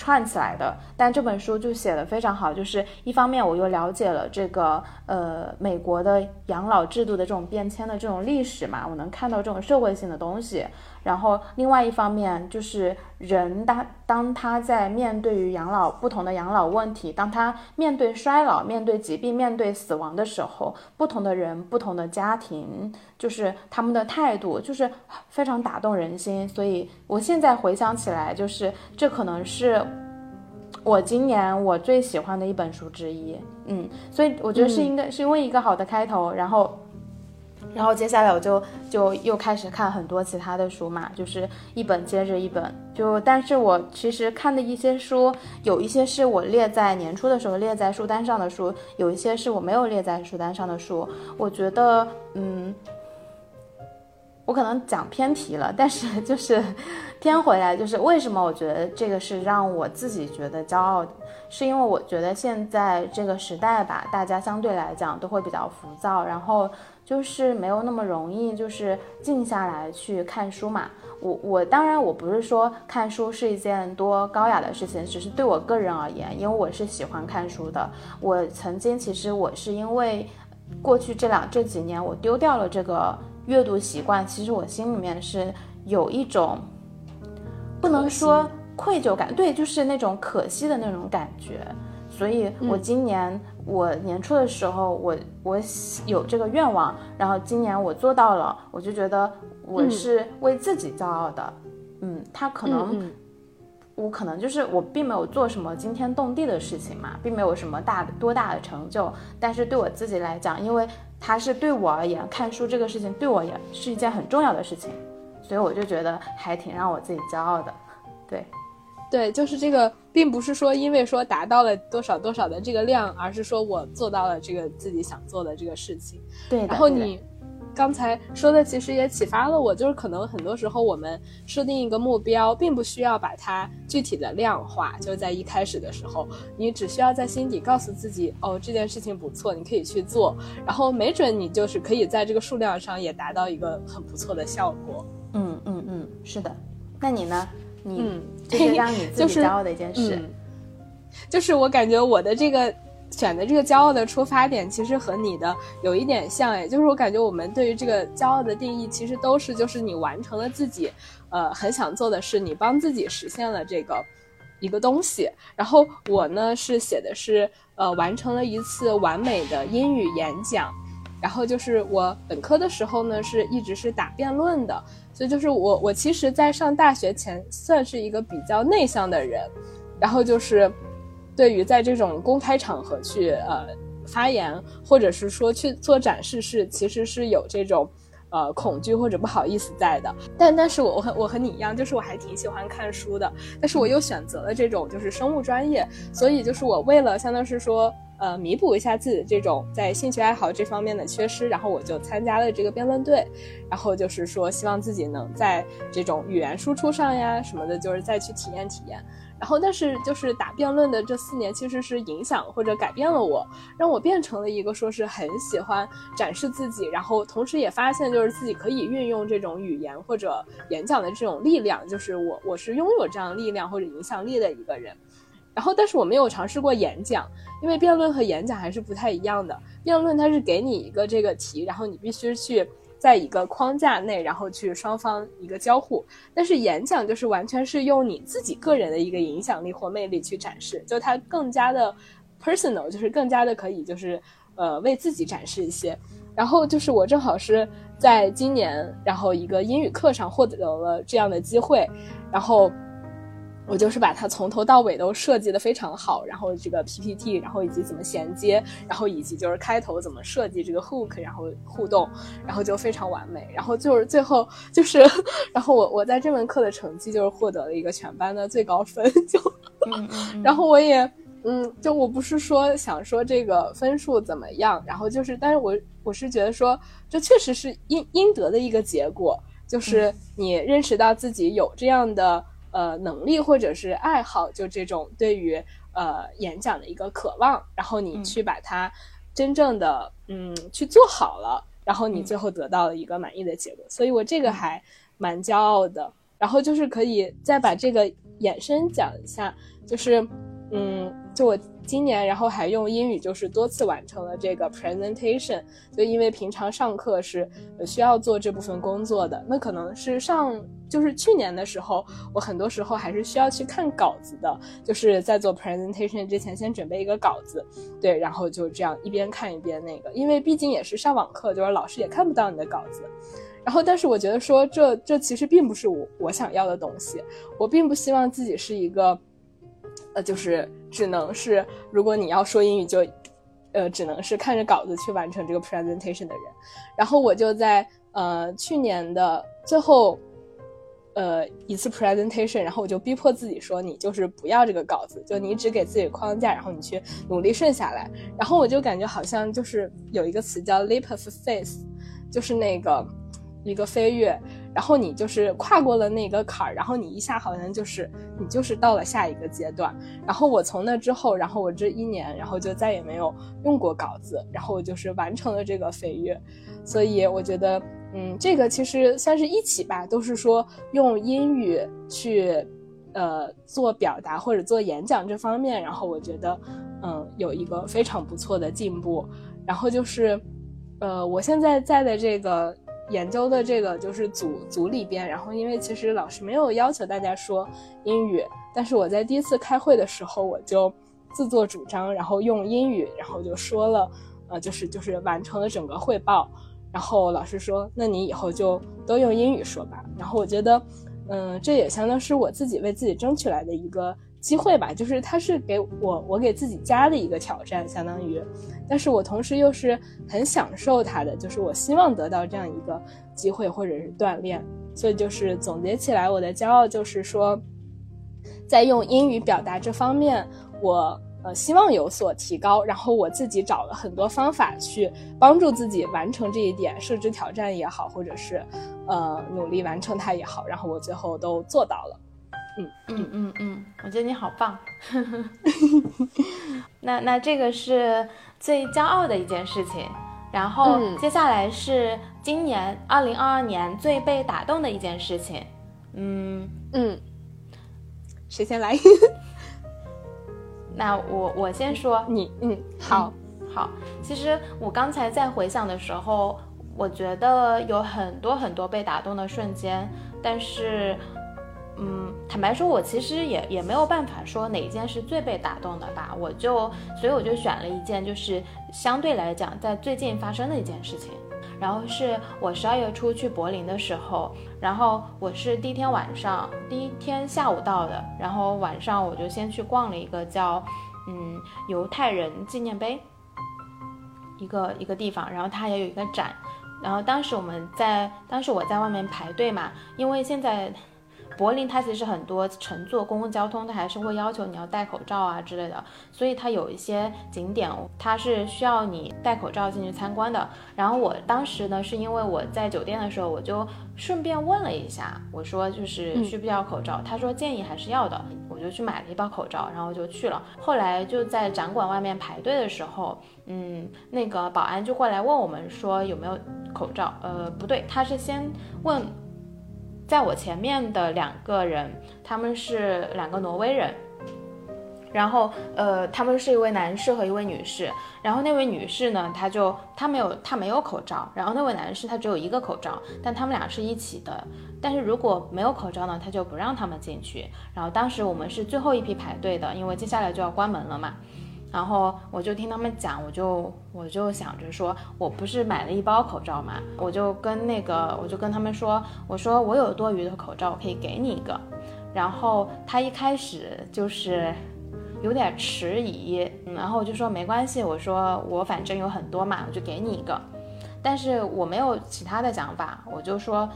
串起来的。但这本书就写的非常好，就是一方面我又了解了这个呃美国的养老制度的这种变迁的这种历史嘛，我能看到这种社会性的东西。然后，另外一方面就是人当当他在面对于养老不同的养老问题，当他面对衰老、面对疾病、面对死亡的时候，不同的人、不同的家庭，就是他们的态度，就是非常打动人心。所以我现在回想起来，就是这可能是我今年我最喜欢的一本书之一。嗯，所以我觉得是应该是因为一个好的开头，然后。然后接下来我就就又开始看很多其他的书嘛，就是一本接着一本。就但是我其实看的一些书，有一些是我列在年初的时候列在书单上的书，有一些是我没有列在书单上的书。我觉得，嗯，我可能讲偏题了，但是 就是偏回来，就是为什么我觉得这个是让我自己觉得骄傲的，是因为我觉得现在这个时代吧，大家相对来讲都会比较浮躁，然后。就是没有那么容易，就是静下来去看书嘛。我我当然我不是说看书是一件多高雅的事情，只是对我个人而言，因为我是喜欢看书的。我曾经其实我是因为过去这两这几年我丢掉了这个阅读习惯，其实我心里面是有一种不能说愧疚感，对，就是那种可惜的那种感觉。所以我今年我年初的时候，我我有这个愿望，然后今年我做到了，我就觉得我是为自己骄傲的。嗯，他可能我可能就是我并没有做什么惊天动地的事情嘛，并没有什么大多大的成就，但是对我自己来讲，因为它是对我而言，看书这个事情对我也是一件很重要的事情，所以我就觉得还挺让我自己骄傲的。对。对，就是这个，并不是说因为说达到了多少多少的这个量，而是说我做到了这个自己想做的这个事情。对，然后你刚才说的其实也启发了我，就是可能很多时候我们设定一个目标，并不需要把它具体的量化，就在一开始的时候，你只需要在心底告诉自己，哦，这件事情不错，你可以去做，然后没准你就是可以在这个数量上也达到一个很不错的效果。嗯嗯嗯，是的，那你呢？你就是让你自己 骄傲的一件事，就是我感觉我的这个选的这个骄傲的出发点，其实和你的有一点像哎，就是我感觉我们对于这个骄傲的定义，其实都是就是你完成了自己呃很想做的事，你帮自己实现了这个一个东西。然后我呢是写的是呃完成了一次完美的英语演讲，然后就是我本科的时候呢是一直是打辩论的。所以就是我，我其实，在上大学前算是一个比较内向的人，然后就是，对于在这种公开场合去呃发言，或者是说去做展示，是其实是有这种呃恐惧或者不好意思在的。但但是我我和我和你一样，就是我还挺喜欢看书的，但是我又选择了这种就是生物专业，所以就是我为了相当是说。呃，弥补一下自己的这种在兴趣爱好这方面的缺失，然后我就参加了这个辩论队，然后就是说希望自己能在这种语言输出上呀什么的，就是再去体验体验。然后，但是就是打辩论的这四年，其实是影响或者改变了我，让我变成了一个说是很喜欢展示自己，然后同时也发现就是自己可以运用这种语言或者演讲的这种力量，就是我我是拥有这样力量或者影响力的一个人。然后，但是我没有尝试过演讲，因为辩论和演讲还是不太一样的。辩论它是给你一个这个题，然后你必须去在一个框架内，然后去双方一个交互。但是演讲就是完全是用你自己个人的一个影响力或魅力去展示，就它更加的 personal，就是更加的可以就是呃为自己展示一些。然后就是我正好是在今年，然后一个英语课上获得了这样的机会，然后。我就是把它从头到尾都设计的非常好，然后这个 PPT，然后以及怎么衔接，然后以及就是开头怎么设计这个 hook，然后互动，然后就非常完美。然后就是最后就是，然后我我在这门课的成绩就是获得了一个全班的最高分，就，然后我也，嗯，就我不是说想说这个分数怎么样，然后就是，但是我我是觉得说这确实是应应得的一个结果，就是你认识到自己有这样的。呃，能力或者是爱好，就这种对于呃演讲的一个渴望，然后你去把它真正的嗯去做好了，然后你最后得到了一个满意的结果，所以我这个还蛮骄傲的。然后就是可以再把这个延伸讲一下，就是嗯，就我。今年，然后还用英语，就是多次完成了这个 presentation。就因为平常上课是需要做这部分工作的，那可能是上就是去年的时候，我很多时候还是需要去看稿子的，就是在做 presentation 之前先准备一个稿子，对，然后就这样一边看一边那个，因为毕竟也是上网课，就是老师也看不到你的稿子。然后，但是我觉得说这这其实并不是我我想要的东西，我并不希望自己是一个。呃，就是只能是，如果你要说英语，就，呃，只能是看着稿子去完成这个 presentation 的人。然后我就在呃去年的最后，呃一次 presentation，然后我就逼迫自己说，你就是不要这个稿子，就你只给自己框架，然后你去努力顺下来。然后我就感觉好像就是有一个词叫 leap of faith，就是那个。一个飞跃，然后你就是跨过了那个坎儿，然后你一下好像就是你就是到了下一个阶段。然后我从那之后，然后我这一年，然后就再也没有用过稿子，然后我就是完成了这个飞跃。所以我觉得，嗯，这个其实算是一起吧，都是说用英语去，呃，做表达或者做演讲这方面，然后我觉得，嗯，有一个非常不错的进步。然后就是，呃，我现在在的这个。研究的这个就是组组里边，然后因为其实老师没有要求大家说英语，但是我在第一次开会的时候，我就自作主张，然后用英语，然后就说了，呃，就是就是完成了整个汇报，然后老师说，那你以后就都用英语说吧。然后我觉得，嗯，这也相当是我自己为自己争取来的一个。机会吧，就是它是给我我给自己加的一个挑战，相当于，但是我同时又是很享受它的，就是我希望得到这样一个机会或者是锻炼，所以就是总结起来，我的骄傲就是说，在用英语表达这方面，我呃希望有所提高，然后我自己找了很多方法去帮助自己完成这一点，设置挑战也好，或者是呃努力完成它也好，然后我最后都做到了。嗯嗯嗯嗯，我觉得你好棒。那那这个是最骄傲的一件事情，然后接下来是今年二零二二年最被打动的一件事情。嗯嗯，谁先来？那我我先说。你嗯，好好。其实我刚才在回想的时候，我觉得有很多很多被打动的瞬间，但是。嗯，坦白说，我其实也也没有办法说哪一件是最被打动的吧。我就，所以我就选了一件，就是相对来讲在最近发生的一件事情。然后是我十二月初去柏林的时候，然后我是第一天晚上，第一天下午到的，然后晚上我就先去逛了一个叫嗯犹太人纪念碑一个一个地方，然后它也有一个展。然后当时我们在，当时我在外面排队嘛，因为现在。柏林它其实很多乘坐公共交通，它还是会要求你要戴口罩啊之类的，所以它有一些景点它是需要你戴口罩进去参观的。然后我当时呢，是因为我在酒店的时候，我就顺便问了一下，我说就是需不需要口罩？他说建议还是要的，我就去买了一包口罩，然后就去了。后来就在展馆外面排队的时候，嗯，那个保安就过来问我们说有没有口罩？呃，不对，他是先问。在我前面的两个人，他们是两个挪威人，然后呃，他们是一位男士和一位女士。然后那位女士呢，她就她没有她没有口罩，然后那位男士他只有一个口罩，但他们俩是一起的。但是如果没有口罩呢，他就不让他们进去。然后当时我们是最后一批排队的，因为接下来就要关门了嘛。然后我就听他们讲，我就我就想着说，我不是买了一包口罩嘛，我就跟那个我就跟他们说，我说我有多余的口罩，我可以给你一个。然后他一开始就是有点迟疑，然后我就说没关系，我说我反正有很多嘛，我就给你一个。但是我没有其他的想法，我就说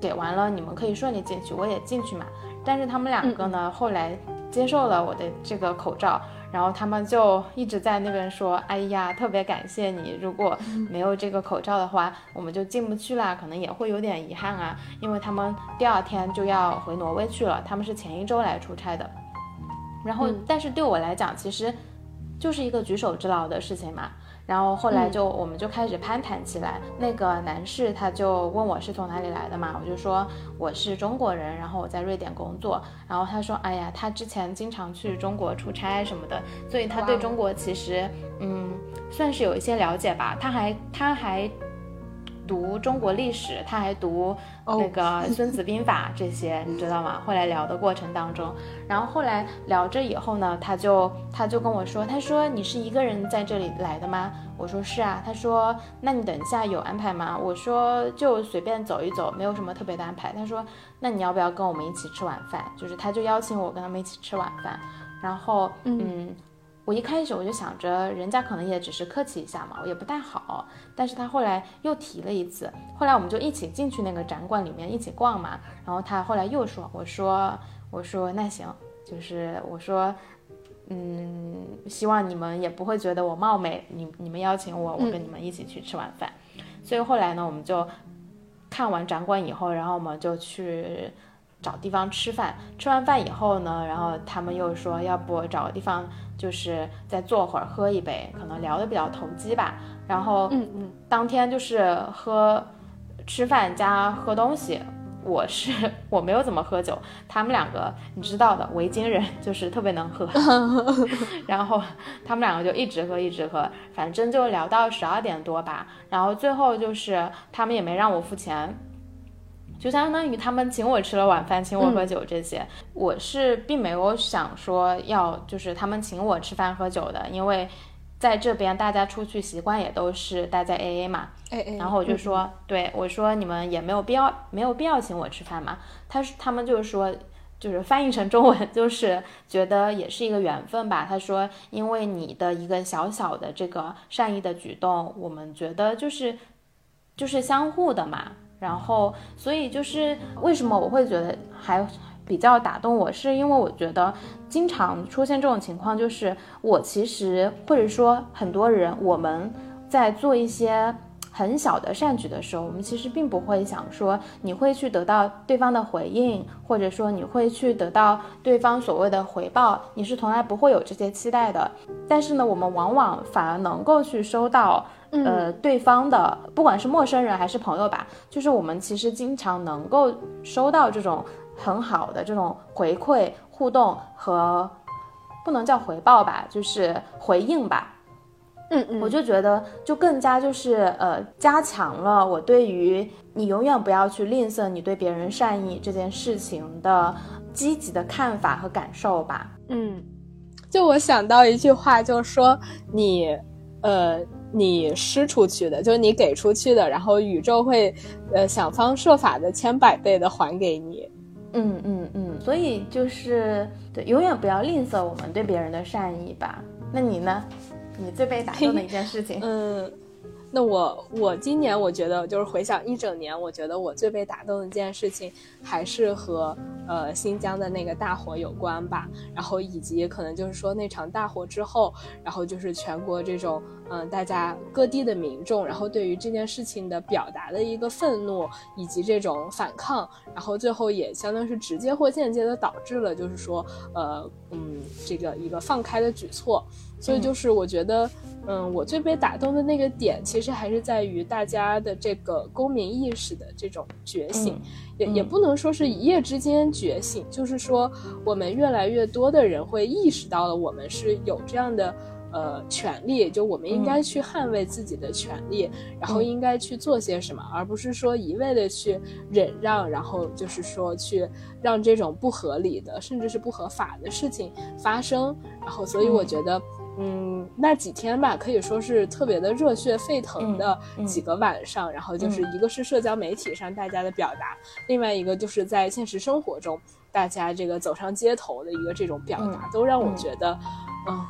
给完了你们可以顺利进去，我也进去嘛。但是他们两个呢，后来接受了我的这个口罩。然后他们就一直在那边说：“哎呀，特别感谢你！如果没有这个口罩的话，我们就进不去啦，可能也会有点遗憾啊。因为他们第二天就要回挪威去了，他们是前一周来出差的。然后，但是对我来讲，其实就是一个举手之劳的事情嘛。”然后后来就我们就开始攀谈起来。那个男士他就问我是从哪里来的嘛，我就说我是中国人，然后我在瑞典工作。然后他说，哎呀，他之前经常去中国出差什么的，所以他对中国其实嗯算是有一些了解吧。他还他还。读中国历史，他还读那个《孙子兵法》这些，你知道吗？后来聊的过程当中，然后后来聊着以后呢，他就他就跟我说，他说你是一个人在这里来的吗？我说是啊。他说那你等一下有安排吗？我说就随便走一走，没有什么特别的安排。他说那你要不要跟我们一起吃晚饭？就是他就邀请我跟他们一起吃晚饭，然后嗯。我一开始我就想着，人家可能也只是客气一下嘛，我也不太好。但是他后来又提了一次，后来我们就一起进去那个展馆里面一起逛嘛。然后他后来又说，我说我说那行，就是我说，嗯，希望你们也不会觉得我冒昧，你你们邀请我，我跟你们一起去吃晚饭。所以后来呢，我们就。看完展馆以后，然后我们就去找地方吃饭。吃完饭以后呢，然后他们又说，要不找个地方，就是再坐会儿，喝一杯，可能聊得比较投机吧。然后，嗯嗯，当天就是喝吃饭加喝东西。我是 我没有怎么喝酒，他们两个你知道的，维京人 就是特别能喝，然后他们两个就一直喝一直喝，反正就聊到十二点多吧，然后最后就是他们也没让我付钱，就相当于他们请我吃了晚饭，请我喝酒这些，我是并没有想说要就是他们请我吃饭喝酒的，因为。在这边，大家出去习惯也都是大家 A A 嘛，A A。然后我就说，对我说你们也没有必要，没有必要请我吃饭嘛。他是他们就是说，就是翻译成中文就是觉得也是一个缘分吧。他说，因为你的一个小小的这个善意的举动，我们觉得就是就是相互的嘛。然后所以就是为什么我会觉得还。比较打动我，是因为我觉得经常出现这种情况，就是我其实或者说很多人，我们在做一些很小的善举的时候，我们其实并不会想说你会去得到对方的回应，或者说你会去得到对方所谓的回报，你是从来不会有这些期待的。但是呢，我们往往反而能够去收到，呃，对方的，不管是陌生人还是朋友吧，就是我们其实经常能够收到这种。很好的这种回馈、互动和不能叫回报吧，就是回应吧。嗯嗯，我就觉得就更加就是呃，加强了我对于你永远不要去吝啬你对别人善意这件事情的积极的看法和感受吧。嗯，就我想到一句话，就是说你呃，你施出去的，就是你给出去的，然后宇宙会呃想方设法的千百倍的还给你。嗯嗯嗯，所以就是对，永远不要吝啬我们对别人的善意吧。那你呢？你最被打动的一件事情？嗯。那我我今年我觉得就是回想一整年，我觉得我最被打动的一件事情还是和呃新疆的那个大火有关吧。然后以及可能就是说那场大火之后，然后就是全国这种嗯大家各地的民众，然后对于这件事情的表达的一个愤怒以及这种反抗，然后最后也相当是直接或间接的导致了就是说呃嗯这个一个放开的举措。所以就是我觉得，嗯，我最被打动的那个点，其实还是在于大家的这个公民意识的这种觉醒，也也不能说是一夜之间觉醒，就是说我们越来越多的人会意识到了，我们是有这样的呃权利，就我们应该去捍卫自己的权利，然后应该去做些什么，而不是说一味的去忍让，然后就是说去让这种不合理的甚至是不合法的事情发生，然后所以我觉得。嗯，那几天吧，可以说是特别的热血沸腾的几个晚上。然后就是一个是社交媒体上大家的表达，另外一个就是在现实生活中大家这个走上街头的一个这种表达，都让我觉得，嗯，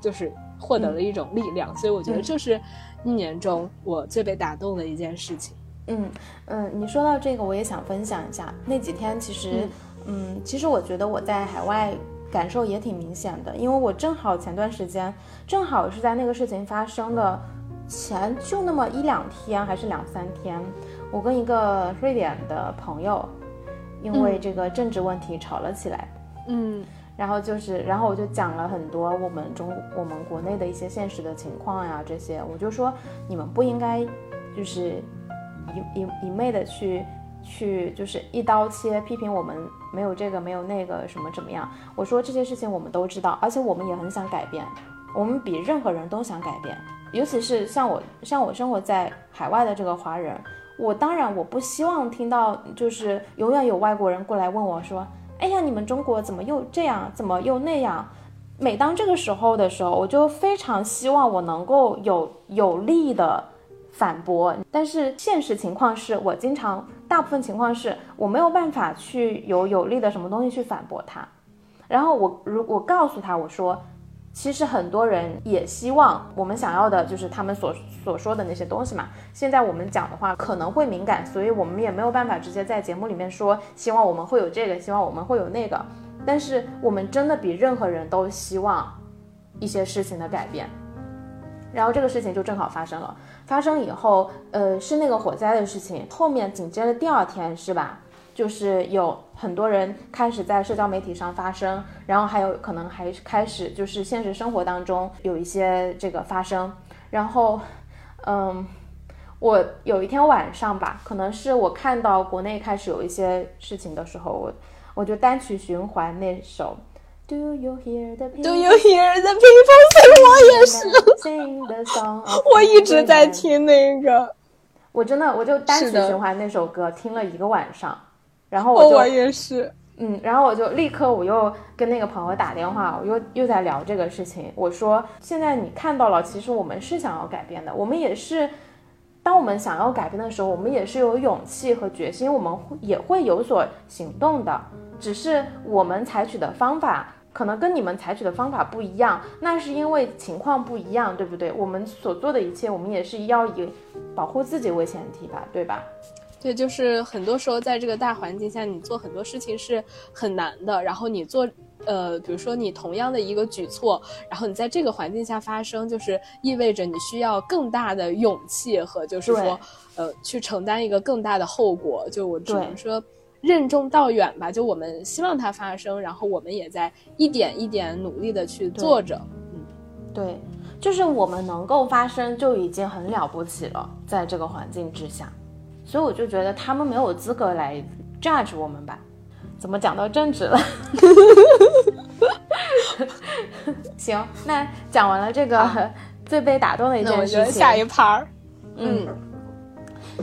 就是获得了一种力量。所以我觉得这是一年中我最被打动的一件事情。嗯嗯，你说到这个，我也想分享一下那几天。其实，嗯，其实我觉得我在海外。感受也挺明显的，因为我正好前段时间正好是在那个事情发生的前就那么一两天，还是两三天，我跟一个瑞典的朋友因为这个政治问题吵了起来。嗯，然后就是，然后我就讲了很多我们中我们国内的一些现实的情况呀，这些我就说你们不应该就是一一一昧的去。去就是一刀切批评我们没有这个没有那个什么怎么样？我说这些事情我们都知道，而且我们也很想改变，我们比任何人都想改变。尤其是像我像我生活在海外的这个华人，我当然我不希望听到就是永远有外国人过来问我说，哎呀你们中国怎么又这样，怎么又那样？每当这个时候的时候，我就非常希望我能够有有力的。反驳，但是现实情况是我经常，大部分情况是我没有办法去有有力的什么东西去反驳他。然后我如果告诉他，我说，其实很多人也希望我们想要的就是他们所所说的那些东西嘛。现在我们讲的话可能会敏感，所以我们也没有办法直接在节目里面说，希望我们会有这个，希望我们会有那个。但是我们真的比任何人都希望一些事情的改变。然后这个事情就正好发生了。发生以后，呃，是那个火灾的事情，后面紧接着第二天是吧？就是有很多人开始在社交媒体上发声，然后还有可能还开始就是现实生活当中有一些这个发生，然后，嗯，我有一天晚上吧，可能是我看到国内开始有一些事情的时候，我我就单曲循环那首 Do you hear the Do you hear the people sing？我也是，我一直在听那个，我真的我就单曲循环那首歌听了一个晚上。然后我就、哦我也是，嗯，然后我就立刻我又跟那个朋友打电话，我又又在聊这个事情。我说，现在你看到了，其实我们是想要改变的，我们也是，当我们想要改变的时候，我们也是有勇气和决心，我们会也会有所行动的，只是我们采取的方法。可能跟你们采取的方法不一样，那是因为情况不一样，对不对？我们所做的一切，我们也是要以保护自己为前提吧，对吧？对，就是很多时候在这个大环境下，你做很多事情是很难的。然后你做，呃，比如说你同样的一个举措，然后你在这个环境下发生，就是意味着你需要更大的勇气和就是说，呃，去承担一个更大的后果。就我只能说，任重道远吧。就我们希望它发生，然后我们也在一点一点努力的去做着。嗯，对，就是我们能够发生就已经很了不起了，在这个环境之下。所以我就觉得他们没有资格来 judge 我们吧？怎么讲到政治了？行，那讲完了这个最被打动的一件事情，下一盘儿，嗯，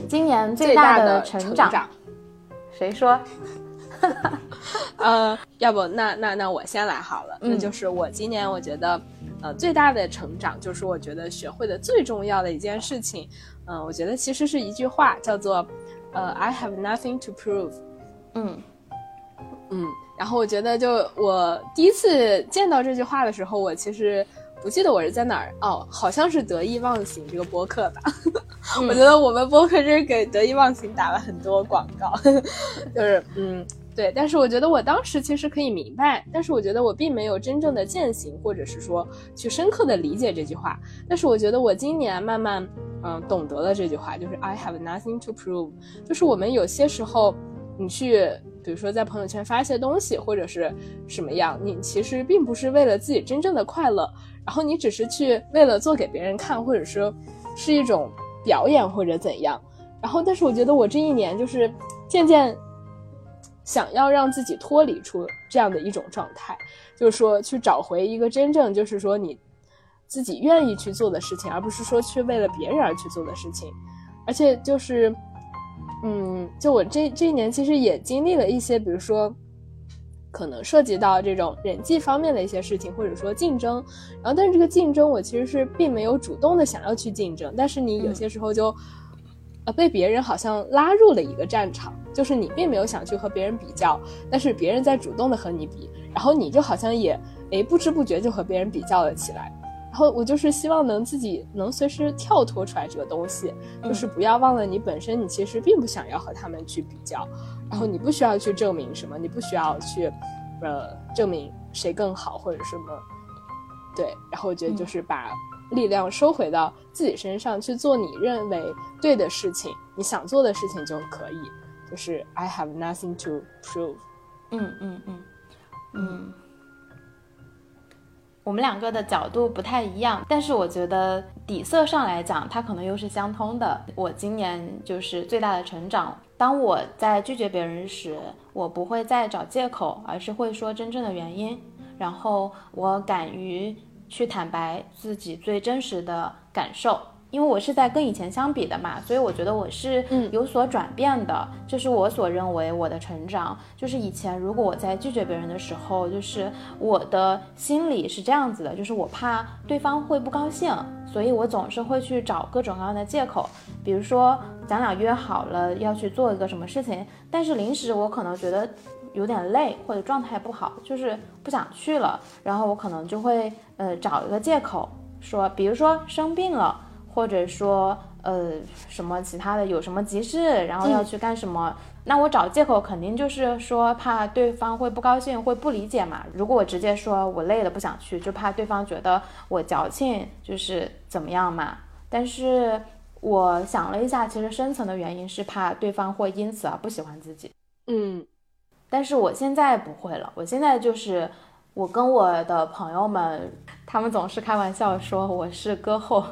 今年最大的成长，谁说？呃，要不那那那我先来好了，嗯那就是我今年我觉得，呃，最大的成长就是我觉得学会的最重要的一件事情，嗯、我觉得其实是一句话，叫做，呃，I have nothing to prove。嗯嗯，然后我觉得就我第一次见到这句话的时候，我其实不记得我是在哪儿哦，好像是得意忘形这个播客吧。我觉得我们播客真是给得意忘形打了很多广告，就是嗯。对，但是我觉得我当时其实可以明白，但是我觉得我并没有真正的践行，或者是说去深刻的理解这句话。但是我觉得我今年慢慢嗯懂得了这句话，就是 I have nothing to prove，就是我们有些时候你去，比如说在朋友圈发一些东西，或者是什么样，你其实并不是为了自己真正的快乐，然后你只是去为了做给别人看，或者说是一种表演或者怎样。然后，但是我觉得我这一年就是渐渐想要让自己脱离出这样的一种状态，就是说去找回一个真正就是说你自己愿意去做的事情，而不是说去为了别人而去做的事情。而且就是，嗯，就我这这一年其实也经历了一些，比如说。可能涉及到这种人际方面的一些事情，或者说竞争，然后但是这个竞争我其实是并没有主动的想要去竞争，但是你有些时候就，呃，被别人好像拉入了一个战场，就是你并没有想去和别人比较，但是别人在主动的和你比，然后你就好像也，诶，不知不觉就和别人比较了起来。然后我就是希望能自己能随时跳脱出来这个东西，就是不要忘了你本身你其实并不想要和他们去比较，然后你不需要去证明什么，你不需要去，呃，证明谁更好或者什么，对。然后我觉得就是把力量收回到自己身上，去做你认为对的事情，你想做的事情就可以。就是 I have nothing to prove。嗯嗯嗯嗯，我们两个的角度不太一样，但是我觉得底色上来讲，它可能又是相通的。我今年就是最大的成长，当我在拒绝别人时，我不会再找借口，而是会说真正的原因，然后我敢于去坦白自己最真实的感受。因为我是在跟以前相比的嘛，所以我觉得我是有所转变的，这是我所认为我的成长。就是以前如果我在拒绝别人的时候，就是我的心理是这样子的，就是我怕对方会不高兴，所以我总是会去找各种各样的借口，比如说咱俩约好了要去做一个什么事情，但是临时我可能觉得有点累或者状态不好，就是不想去了，然后我可能就会呃找一个借口说，比如说生病了。或者说，呃，什么其他的有什么急事，然后要去干什么，那我找借口肯定就是说怕对方会不高兴，会不理解嘛。如果我直接说我累了不想去，就怕对方觉得我矫情，就是怎么样嘛。但是我想了一下，其实深层的原因是怕对方会因此而不喜欢自己。嗯，但是我现在不会了，我现在就是我跟我的朋友们，他们总是开玩笑说我是歌后，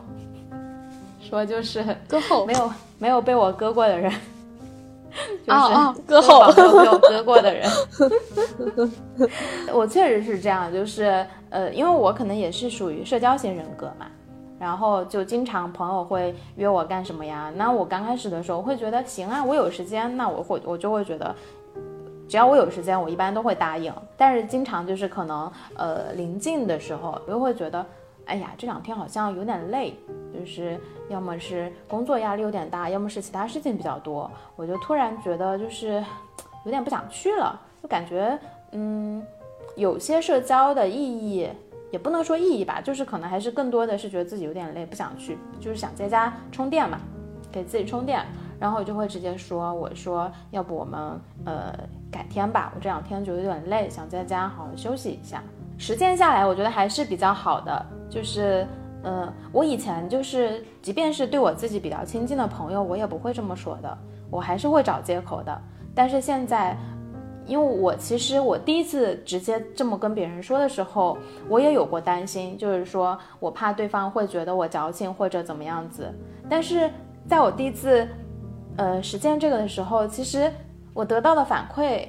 说就是割后没有没有被我割过的人。就是哦割后没有割过的人，我确实是这样，就是呃，因为我可能也是属于社交型人格嘛，然后就经常朋友会约我干什么呀？那我刚开始的时候会觉得行啊，我有时间，那我会我就会觉得，只要我有时间，我一般都会答应。但是经常就是可能呃临近的时候，我又会觉得，哎呀，这两天好像有点累，就是要么是工作压力有点大，要么是其他事情比较多，我就突然觉得就是有点不想去了，就感觉嗯，有些社交的意义也不能说意义吧，就是可能还是更多的是觉得自己有点累，不想去，就是想在家充电嘛，给自己充电，然后我就会直接说，我说要不我们呃改天吧，我这两天就有点累，想在家好好休息一下。实践下来，我觉得还是比较好的，就是。嗯，我以前就是，即便是对我自己比较亲近的朋友，我也不会这么说的，我还是会找借口的。但是现在，因为我其实我第一次直接这么跟别人说的时候，我也有过担心，就是说我怕对方会觉得我矫情或者怎么样子。但是在我第一次，呃，实践这个的时候，其实我得到的反馈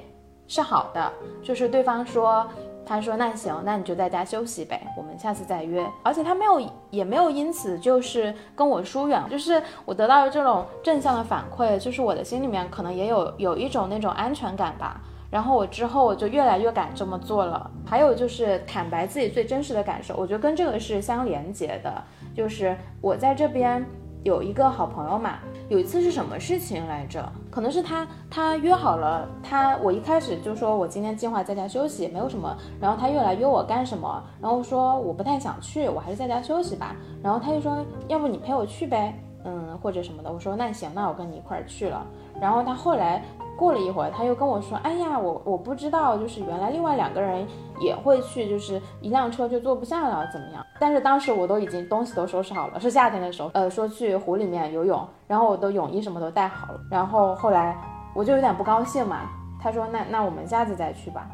是好的，就是对方说。他说：“那行，那你就在家休息呗，我们下次再约。”而且他没有，也没有因此就是跟我疏远，就是我得到了这种正向的反馈，就是我的心里面可能也有有一种那种安全感吧。然后我之后我就越来越敢这么做了。还有就是坦白自己最真实的感受，我觉得跟这个是相连接的，就是我在这边。有一个好朋友嘛，有一次是什么事情来着？可能是他他约好了他，我一开始就说我今天计划在家休息，没有什么。然后他又来约我干什么？然后说我不太想去，我还是在家休息吧。然后他就说要不你陪我去呗，嗯或者什么的。我说那行，那我跟你一块儿去了。然后他后来过了一会儿，他又跟我说，哎呀，我我不知道，就是原来另外两个人也会去，就是一辆车就坐不下了，怎么样？但是当时我都已经东西都收拾好了，是夏天的时候，呃，说去湖里面游泳，然后我的泳衣什么都带好了。然后后来我就有点不高兴嘛，他说那那我们下次再去吧，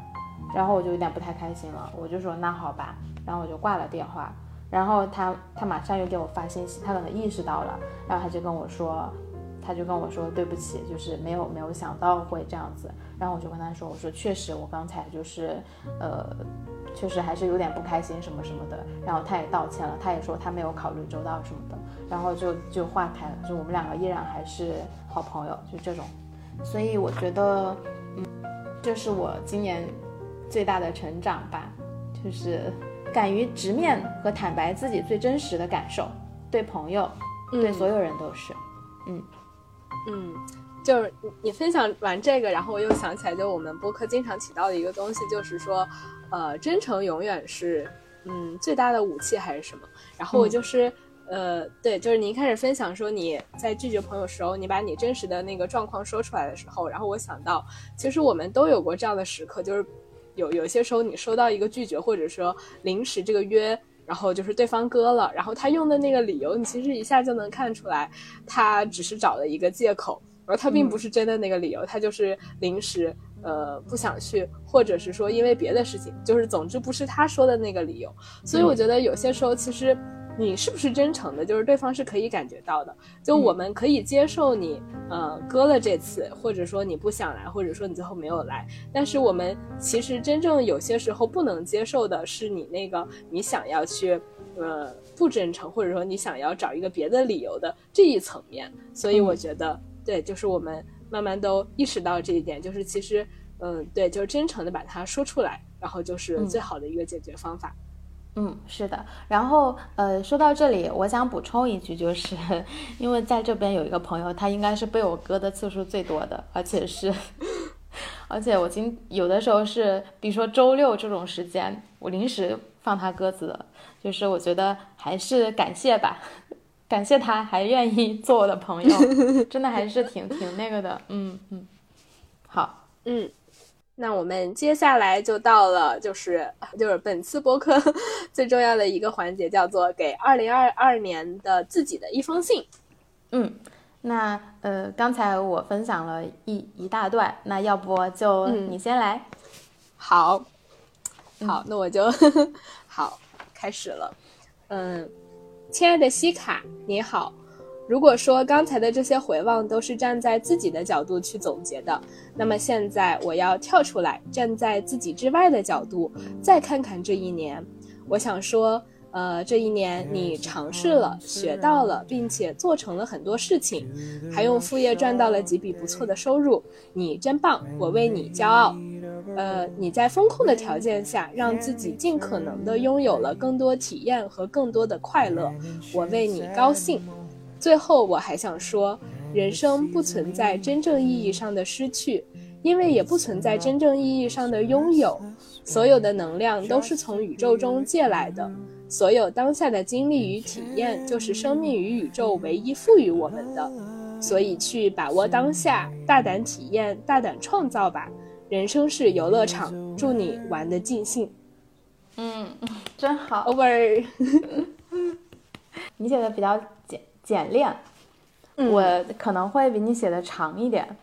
然后我就有点不太开心了，我就说那好吧，然后我就挂了电话。然后他他马上又给我发信息，他可能意识到了，然后他就跟我说，他就跟我说对不起，就是没有没有想到会这样子。然后我就跟他说，我说确实我刚才就是呃。确实还是有点不开心什么什么的，然后他也道歉了，他也说他没有考虑周到什么的，然后就就化开了，就我们两个依然还是好朋友，就这种，所以我觉得，嗯，这是我今年最大的成长吧，就是敢于直面和坦白自己最真实的感受，对朋友，对所有人都是，嗯嗯。就是你分享完这个，然后我又想起来，就我们播客经常提到的一个东西，就是说，呃，真诚永远是，嗯，最大的武器还是什么？然后我就是，呃，对，就是你一开始分享说你在拒绝朋友时候，你把你真实的那个状况说出来的时候，然后我想到，其实我们都有过这样的时刻，就是有有些时候你收到一个拒绝，或者说临时这个约，然后就是对方割了，然后他用的那个理由，你其实一下就能看出来，他只是找了一个借口。而他并不是真的那个理由，他就是临时呃不想去，或者是说因为别的事情，就是总之不是他说的那个理由。所以我觉得有些时候其实你是不是真诚的，就是对方是可以感觉到的。就我们可以接受你呃割了这次，或者说你不想来，或者说你最后没有来。但是我们其实真正有些时候不能接受的是你那个你想要去呃不真诚，或者说你想要找一个别的理由的这一层面。所以我觉得。对，就是我们慢慢都意识到这一点，就是其实，嗯，对，就是真诚的把它说出来，然后就是最好的一个解决方法。嗯，是的。然后，呃，说到这里，我想补充一句，就是 因为在这边有一个朋友，他应该是被我割的次数最多的，而且是，而且我今有的时候是，比如说周六这种时间，我临时放他鸽子的，就是我觉得还是感谢吧。感谢他还愿意做我的朋友，真的还是挺挺那个的，嗯嗯好，嗯，那我们接下来就到了，就是就是本次播客 最重要的一个环节，叫做给二零二二年的自己的一封信。嗯，那呃，刚才我分享了一一大段，那要不就你先来？好，好，那我就 好开始了。嗯，亲爱的西卡，你好。如果说刚才的这些回望都是站在自己的角度去总结的，那么现在我要跳出来，站在自己之外的角度，再看看这一年。我想说，呃，这一年你尝试了、学到了，并且做成了很多事情，还用副业赚到了几笔不错的收入，你真棒，我为你骄傲。呃，你在风控的条件下，让自己尽可能的拥有了更多体验和更多的快乐，我为你高兴。最后，我还想说，人生不存在真正意义上的失去，因为也不存在真正意义上的拥有。所有的能量都是从宇宙中借来的，所有当下的经历与体验，就是生命与宇宙唯一赋予我们的。所以，去把握当下，大胆体验，大胆创造吧。人生是游乐场，祝你玩的尽兴。嗯，真好。Over。你写的比较简。简练，我可能会比你写的长一点，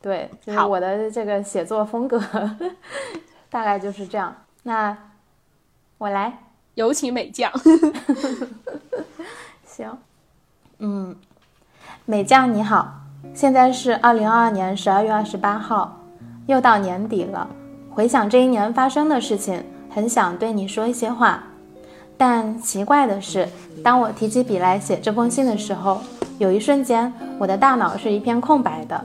对，就是我的这个写作风格 大概就是这样。那我来，有请美将。行，嗯，美将你好，现在是二零二二年十二月二十八号，又到年底了。回想这一年发生的事情，很想对你说一些话。但奇怪的是，当我提起笔来写这封信的时候，有一瞬间，我的大脑是一片空白的。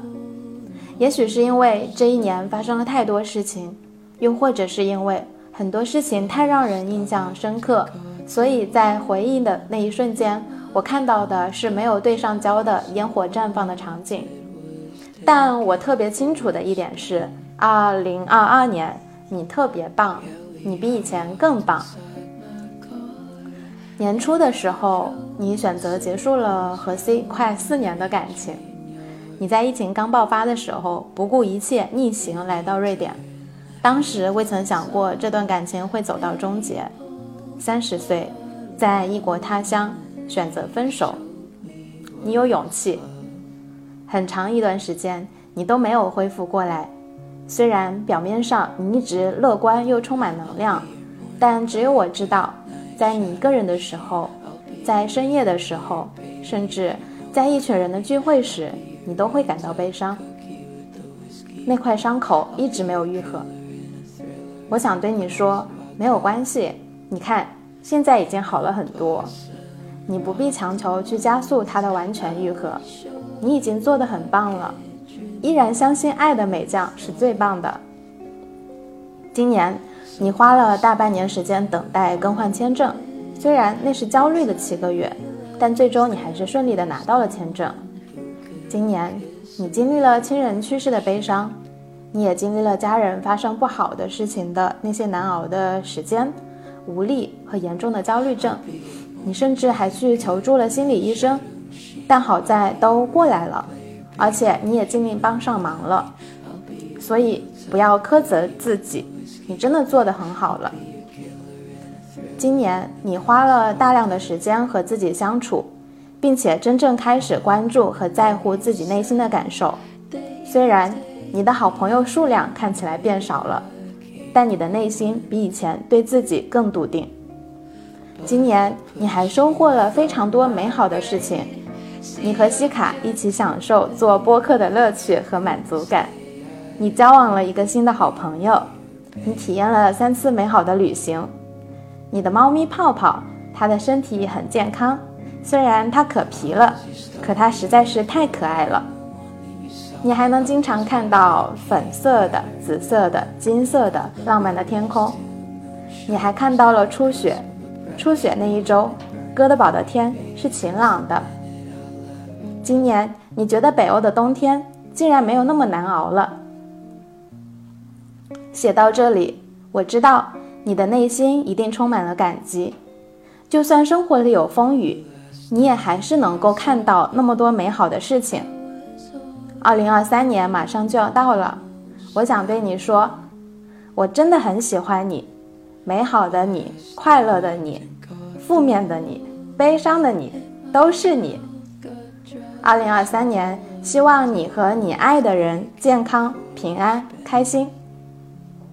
也许是因为这一年发生了太多事情，又或者是因为很多事情太让人印象深刻，所以在回忆的那一瞬间，我看到的是没有对上焦的烟火绽放的场景。但我特别清楚的一点是，二零二二年你特别棒，你比以前更棒。年初的时候，你选择结束了和 C 快四年的感情。你在疫情刚爆发的时候，不顾一切逆行来到瑞典，当时未曾想过这段感情会走到终结。三十岁，在异国他乡选择分手，你有勇气。很长一段时间，你都没有恢复过来。虽然表面上你一直乐观又充满能量，但只有我知道。在你一个人的时候，在深夜的时候，甚至在一群人的聚会时，你都会感到悲伤。那块伤口一直没有愈合。我想对你说，没有关系。你看，现在已经好了很多。你不必强求去加速它的完全愈合。你已经做得很棒了。依然相信爱的美将是最棒的。今年。你花了大半年时间等待更换签证，虽然那是焦虑的七个月，但最终你还是顺利的拿到了签证。今年你经历了亲人去世的悲伤，你也经历了家人发生不好的事情的那些难熬的时间、无力和严重的焦虑症，你甚至还去求助了心理医生，但好在都过来了，而且你也尽力帮上忙了，所以不要苛责自己。你真的做得很好了。今年你花了大量的时间和自己相处，并且真正开始关注和在乎自己内心的感受。虽然你的好朋友数量看起来变少了，但你的内心比以前对自己更笃定。今年你还收获了非常多美好的事情，你和西卡一起享受做播客的乐趣和满足感，你交往了一个新的好朋友。你体验了三次美好的旅行，你的猫咪泡泡，它的身体很健康，虽然它可皮了，可它实在是太可爱了。你还能经常看到粉色的、紫色的、金色的浪漫的天空。你还看到了初雪，初雪那一周，哥德堡的天是晴朗的。今年你觉得北欧的冬天竟然没有那么难熬了。写到这里，我知道你的内心一定充满了感激。就算生活里有风雨，你也还是能够看到那么多美好的事情。二零二三年马上就要到了，我想对你说，我真的很喜欢你，美好的你，快乐的你，负面的你，悲伤的你，都是你。二零二三年，希望你和你爱的人健康、平安、开心。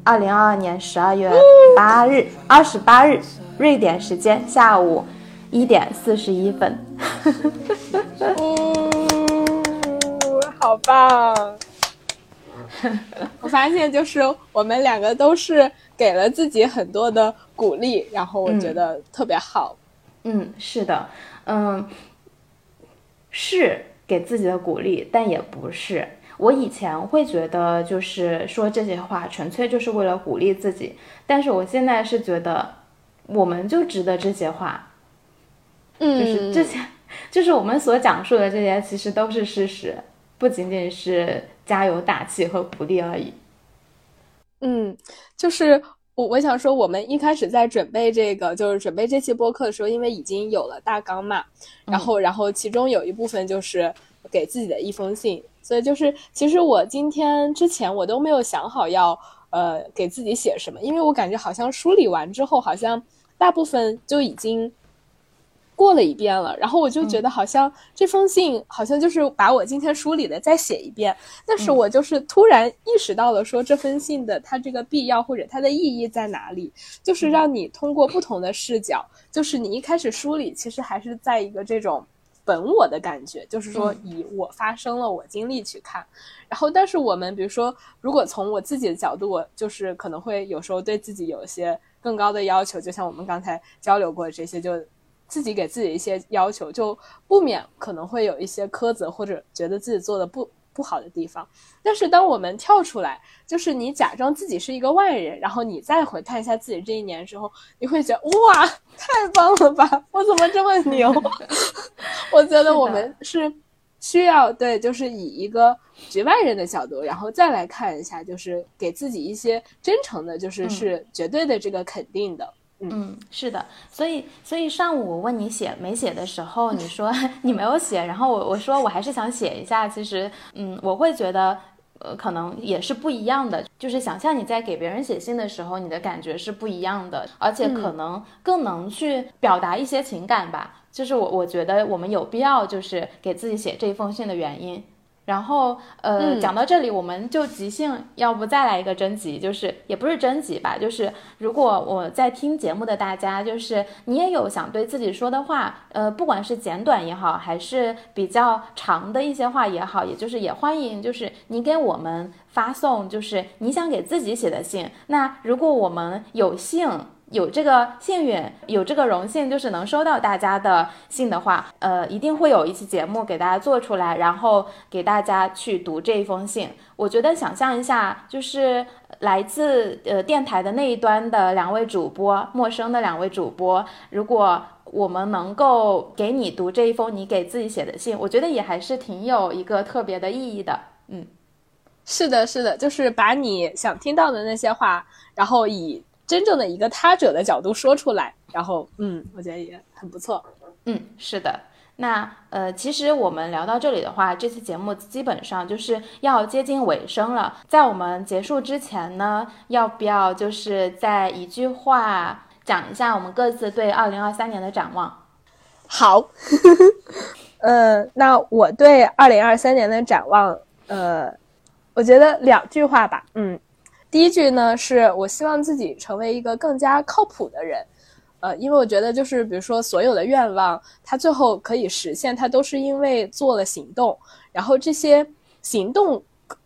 二零二二年十二月八日，二十八日，瑞典时间下午一点四十一分。嗯好棒！我发现就是我们两个都是给了自己很多的鼓励，然后我觉得特别好。嗯，是的，嗯，是给自己的鼓励，但也不是。我以前会觉得就是说这些话纯粹就是为了鼓励自己，但是我现在是觉得我们就值得这些话，嗯，就是这些，就是我们所讲述的这些，其实都是事实，不仅仅是加油打气和鼓励而已。嗯，就是我我想说，我们一开始在准备这个，就是准备这期播客的时候，因为已经有了大纲嘛，然后然后其中有一部分就是给自己的一封信。所以就是，其实我今天之前我都没有想好要呃给自己写什么，因为我感觉好像梳理完之后，好像大部分就已经过了一遍了。然后我就觉得好像这封信好像就是把我今天梳理的再写一遍。但是我就是突然意识到了，说这封信的它这个必要或者它的意义在哪里，就是让你通过不同的视角，就是你一开始梳理其实还是在一个这种。本我的感觉就是说，以我发生了我经历去看，然后，但是我们比如说，如果从我自己的角度，我就是可能会有时候对自己有一些更高的要求，就像我们刚才交流过这些，就自己给自己一些要求，就不免可能会有一些苛责或者觉得自己做的不。不好的地方，但是当我们跳出来，就是你假装自己是一个外人，然后你再回看一下自己这一年之后，你会觉得哇，太棒了吧！我怎么这么牛？我觉得我们是需要对，就是以一个局外人的角度，然后再来看一下，就是给自己一些真诚的，就是是绝对的这个肯定的。嗯，是的，所以所以上午我问你写没写的时候，你说 你没有写，然后我我说我还是想写一下。其实，嗯，我会觉得，呃，可能也是不一样的。就是想象你在给别人写信的时候，你的感觉是不一样的，而且可能更能去表达一些情感吧。就是我我觉得我们有必要就是给自己写这封信的原因。然后，呃，讲到这里，我们就即兴，要不再来一个征集，就是也不是征集吧，就是如果我在听节目的大家，就是你也有想对自己说的话，呃，不管是简短也好，还是比较长的一些话也好，也就是也欢迎，就是你给我们发送，就是你想给自己写的信。那如果我们有幸。有这个幸运，有这个荣幸，就是能收到大家的信的话，呃，一定会有一期节目给大家做出来，然后给大家去读这一封信。我觉得想象一下，就是来自呃电台的那一端的两位主播，陌生的两位主播，如果我们能够给你读这一封你给自己写的信，我觉得也还是挺有一个特别的意义的。嗯，是的，是的，就是把你想听到的那些话，然后以。真正的一个他者的角度说出来，然后嗯，我觉得也很不错。嗯，是的。那呃，其实我们聊到这里的话，这期节目基本上就是要接近尾声了。在我们结束之前呢，要不要就是在一句话讲一下我们各自对二零二三年的展望？好，呃，那我对二零二三年的展望，呃，我觉得两句话吧，嗯。第一句呢，是我希望自己成为一个更加靠谱的人，呃，因为我觉得就是比如说所有的愿望，它最后可以实现，它都是因为做了行动，然后这些行动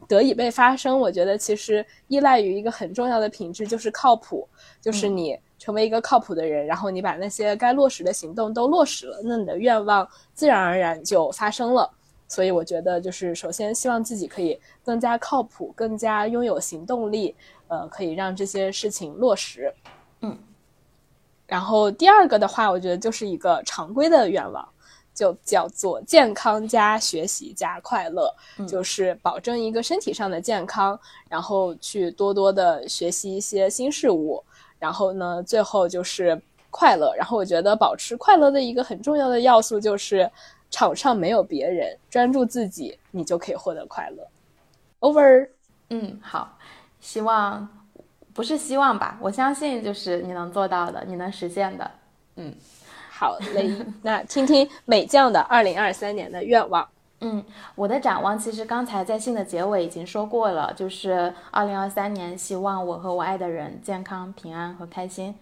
得以被发生，我觉得其实依赖于一个很重要的品质，就是靠谱，就是你成为一个靠谱的人，然后你把那些该落实的行动都落实了，那你的愿望自然而然就发生了。所以我觉得，就是首先希望自己可以更加靠谱，更加拥有行动力，呃，可以让这些事情落实。嗯。然后第二个的话，我觉得就是一个常规的愿望，就叫做健康加学习加快乐，就是保证一个身体上的健康，然后去多多的学习一些新事物，然后呢，最后就是快乐。然后我觉得保持快乐的一个很重要的要素就是。场上没有别人，专注自己，你就可以获得快乐。Over。嗯，好，希望不是希望吧，我相信就是你能做到的，你能实现的。嗯，好嘞，那听听美酱的二零二三年的愿望。嗯，我的展望其实刚才在信的结尾已经说过了，就是二零二三年，希望我和我爱的人健康、平安和开心。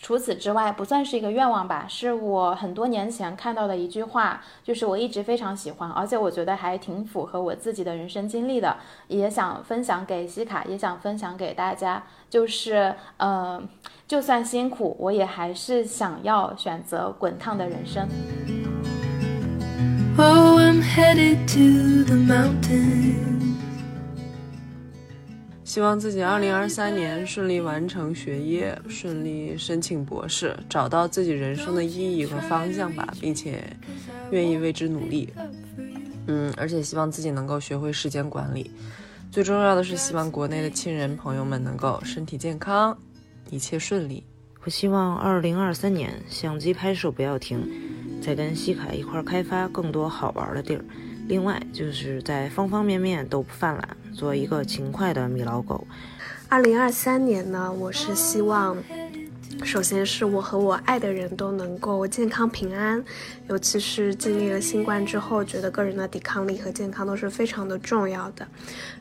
除此之外，不算是一个愿望吧，是我很多年前看到的一句话，就是我一直非常喜欢，而且我觉得还挺符合我自己的人生经历的，也想分享给西卡，也想分享给大家，就是呃，就算辛苦，我也还是想要选择滚烫的人生。Oh, I'm headed to the mountain. 希望自己二零二三年顺利完成学业，顺利申请博士，找到自己人生的意义和方向吧，并且愿意为之努力。嗯，而且希望自己能够学会时间管理。最重要的是，希望国内的亲人朋友们能够身体健康，一切顺利。我希望二零二三年相机拍摄不要停。再跟西卡一块开发更多好玩的地儿，另外就是在方方面面都不犯懒，做一个勤快的米老狗。二零二三年呢，我是希望。首先是我和我爱的人都能够健康平安，尤其是经历了新冠之后，觉得个人的抵抗力和健康都是非常的重要的。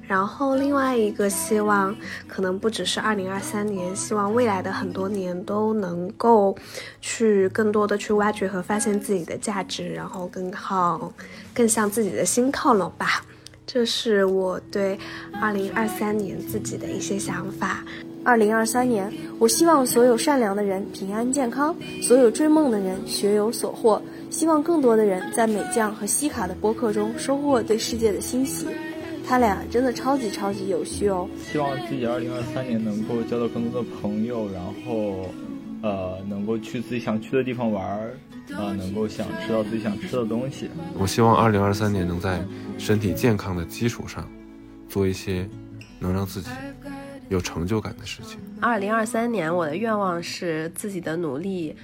然后另外一个希望，可能不只是二零二三年，希望未来的很多年都能够去更多的去挖掘和发现自己的价值，然后更好，更向自己的心靠拢吧。这是我对二零二三年自己的一些想法。二零二三年，我希望所有善良的人平安健康，所有追梦的人学有所获。希望更多的人在美酱和西卡的播客中收获对世界的欣喜。他俩真的超级超级有趣哦！希望自己二零二三年能够交到更多的朋友，然后，呃，能够去自己想去的地方玩儿，啊，能够想吃到自己想吃的东西。我希望二零二三年能在身体健康的基础上，做一些能让自己。有成就感的事情。二零二三年，我的愿望是自己的努力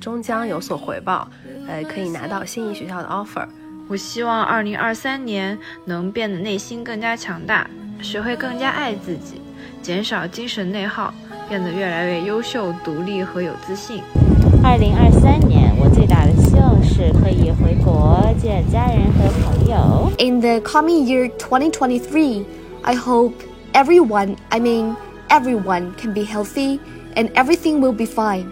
终将有所回报，呃，可以拿到心仪学校的 offer。我希望二零二三年能变得内心更加强大，学会更加爱自己，减少精神内耗，变得越来越优秀、独立和有自信。二零二三年，我最大的希望是可以回国见家人和朋友。In the coming year 2023, I hope. everyone, I mean, everyone can be healthy and everything will be fine.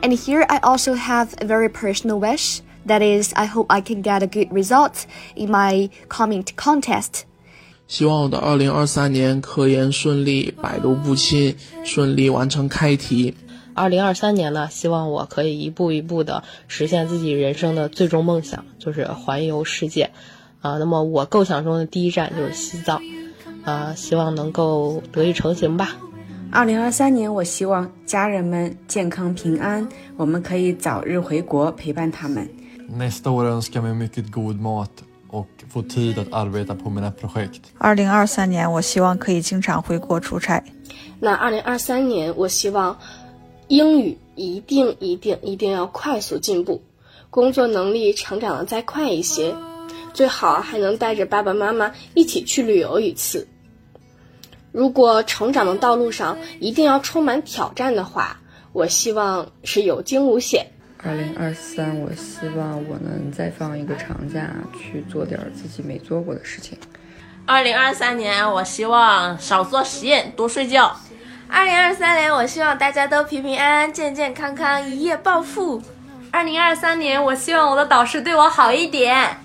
And here I also have a very personal wish. That is, I hope I can get a good result in my coming contest. 希望我的二零二三年科研顺利，百毒不侵，顺利完成开题。二零二三年呢，希望我可以一步一步的实现自己人生的最终梦想，就是环游世界。啊，那么我构想中的第一站就是西藏。啊，希望能够得以成行吧。二零二三年，我希望家人们健康平安，我们可以早日回国陪伴他们。Nästa år önskar mig mycket god mat och få tid att arbeta på mina projekt。二零二三年，我希望可以经常回国出差。那二零二三年，我希望英语一定一定一定要快速进步，工作能力成长的再快一些。最好还能带着爸爸妈妈一起去旅游一次。如果成长的道路上一定要充满挑战的话，我希望是有惊无险。二零二三，我希望我能再放一个长假，去做点自己没做过的事情。二零二三年，我希望少做实验，多睡觉。二零二三年，我希望大家都平平安安、健健康康，一夜暴富。二零二三年，我希望我的导师对我好一点。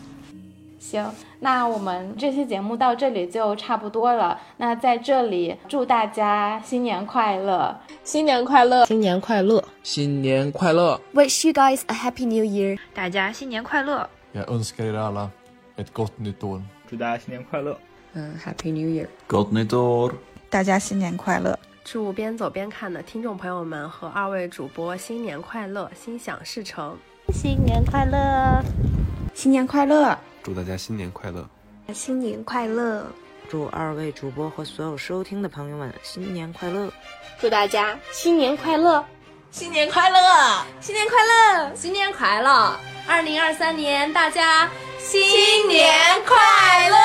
行，那我们这期节目到这里就差不多了。那在这里祝大家新年快乐，新年快乐，新年快乐，新年快乐！Wish you guys a happy new year！大家新年快乐！Jag önskar er alla ett gott nytt år！祝大家新年快乐！嗯，Happy New nytt år！大家新年快乐！祝边走边看的听众朋友们和二位主播新年快乐，心想事成！新年快乐！新年快乐！祝大家新年快乐！新年快乐！祝二位主播和所有收听的朋友们新年快乐！祝大家新年快乐！新年快乐！新年快乐！新年快乐！二零二三年，大家新年快乐！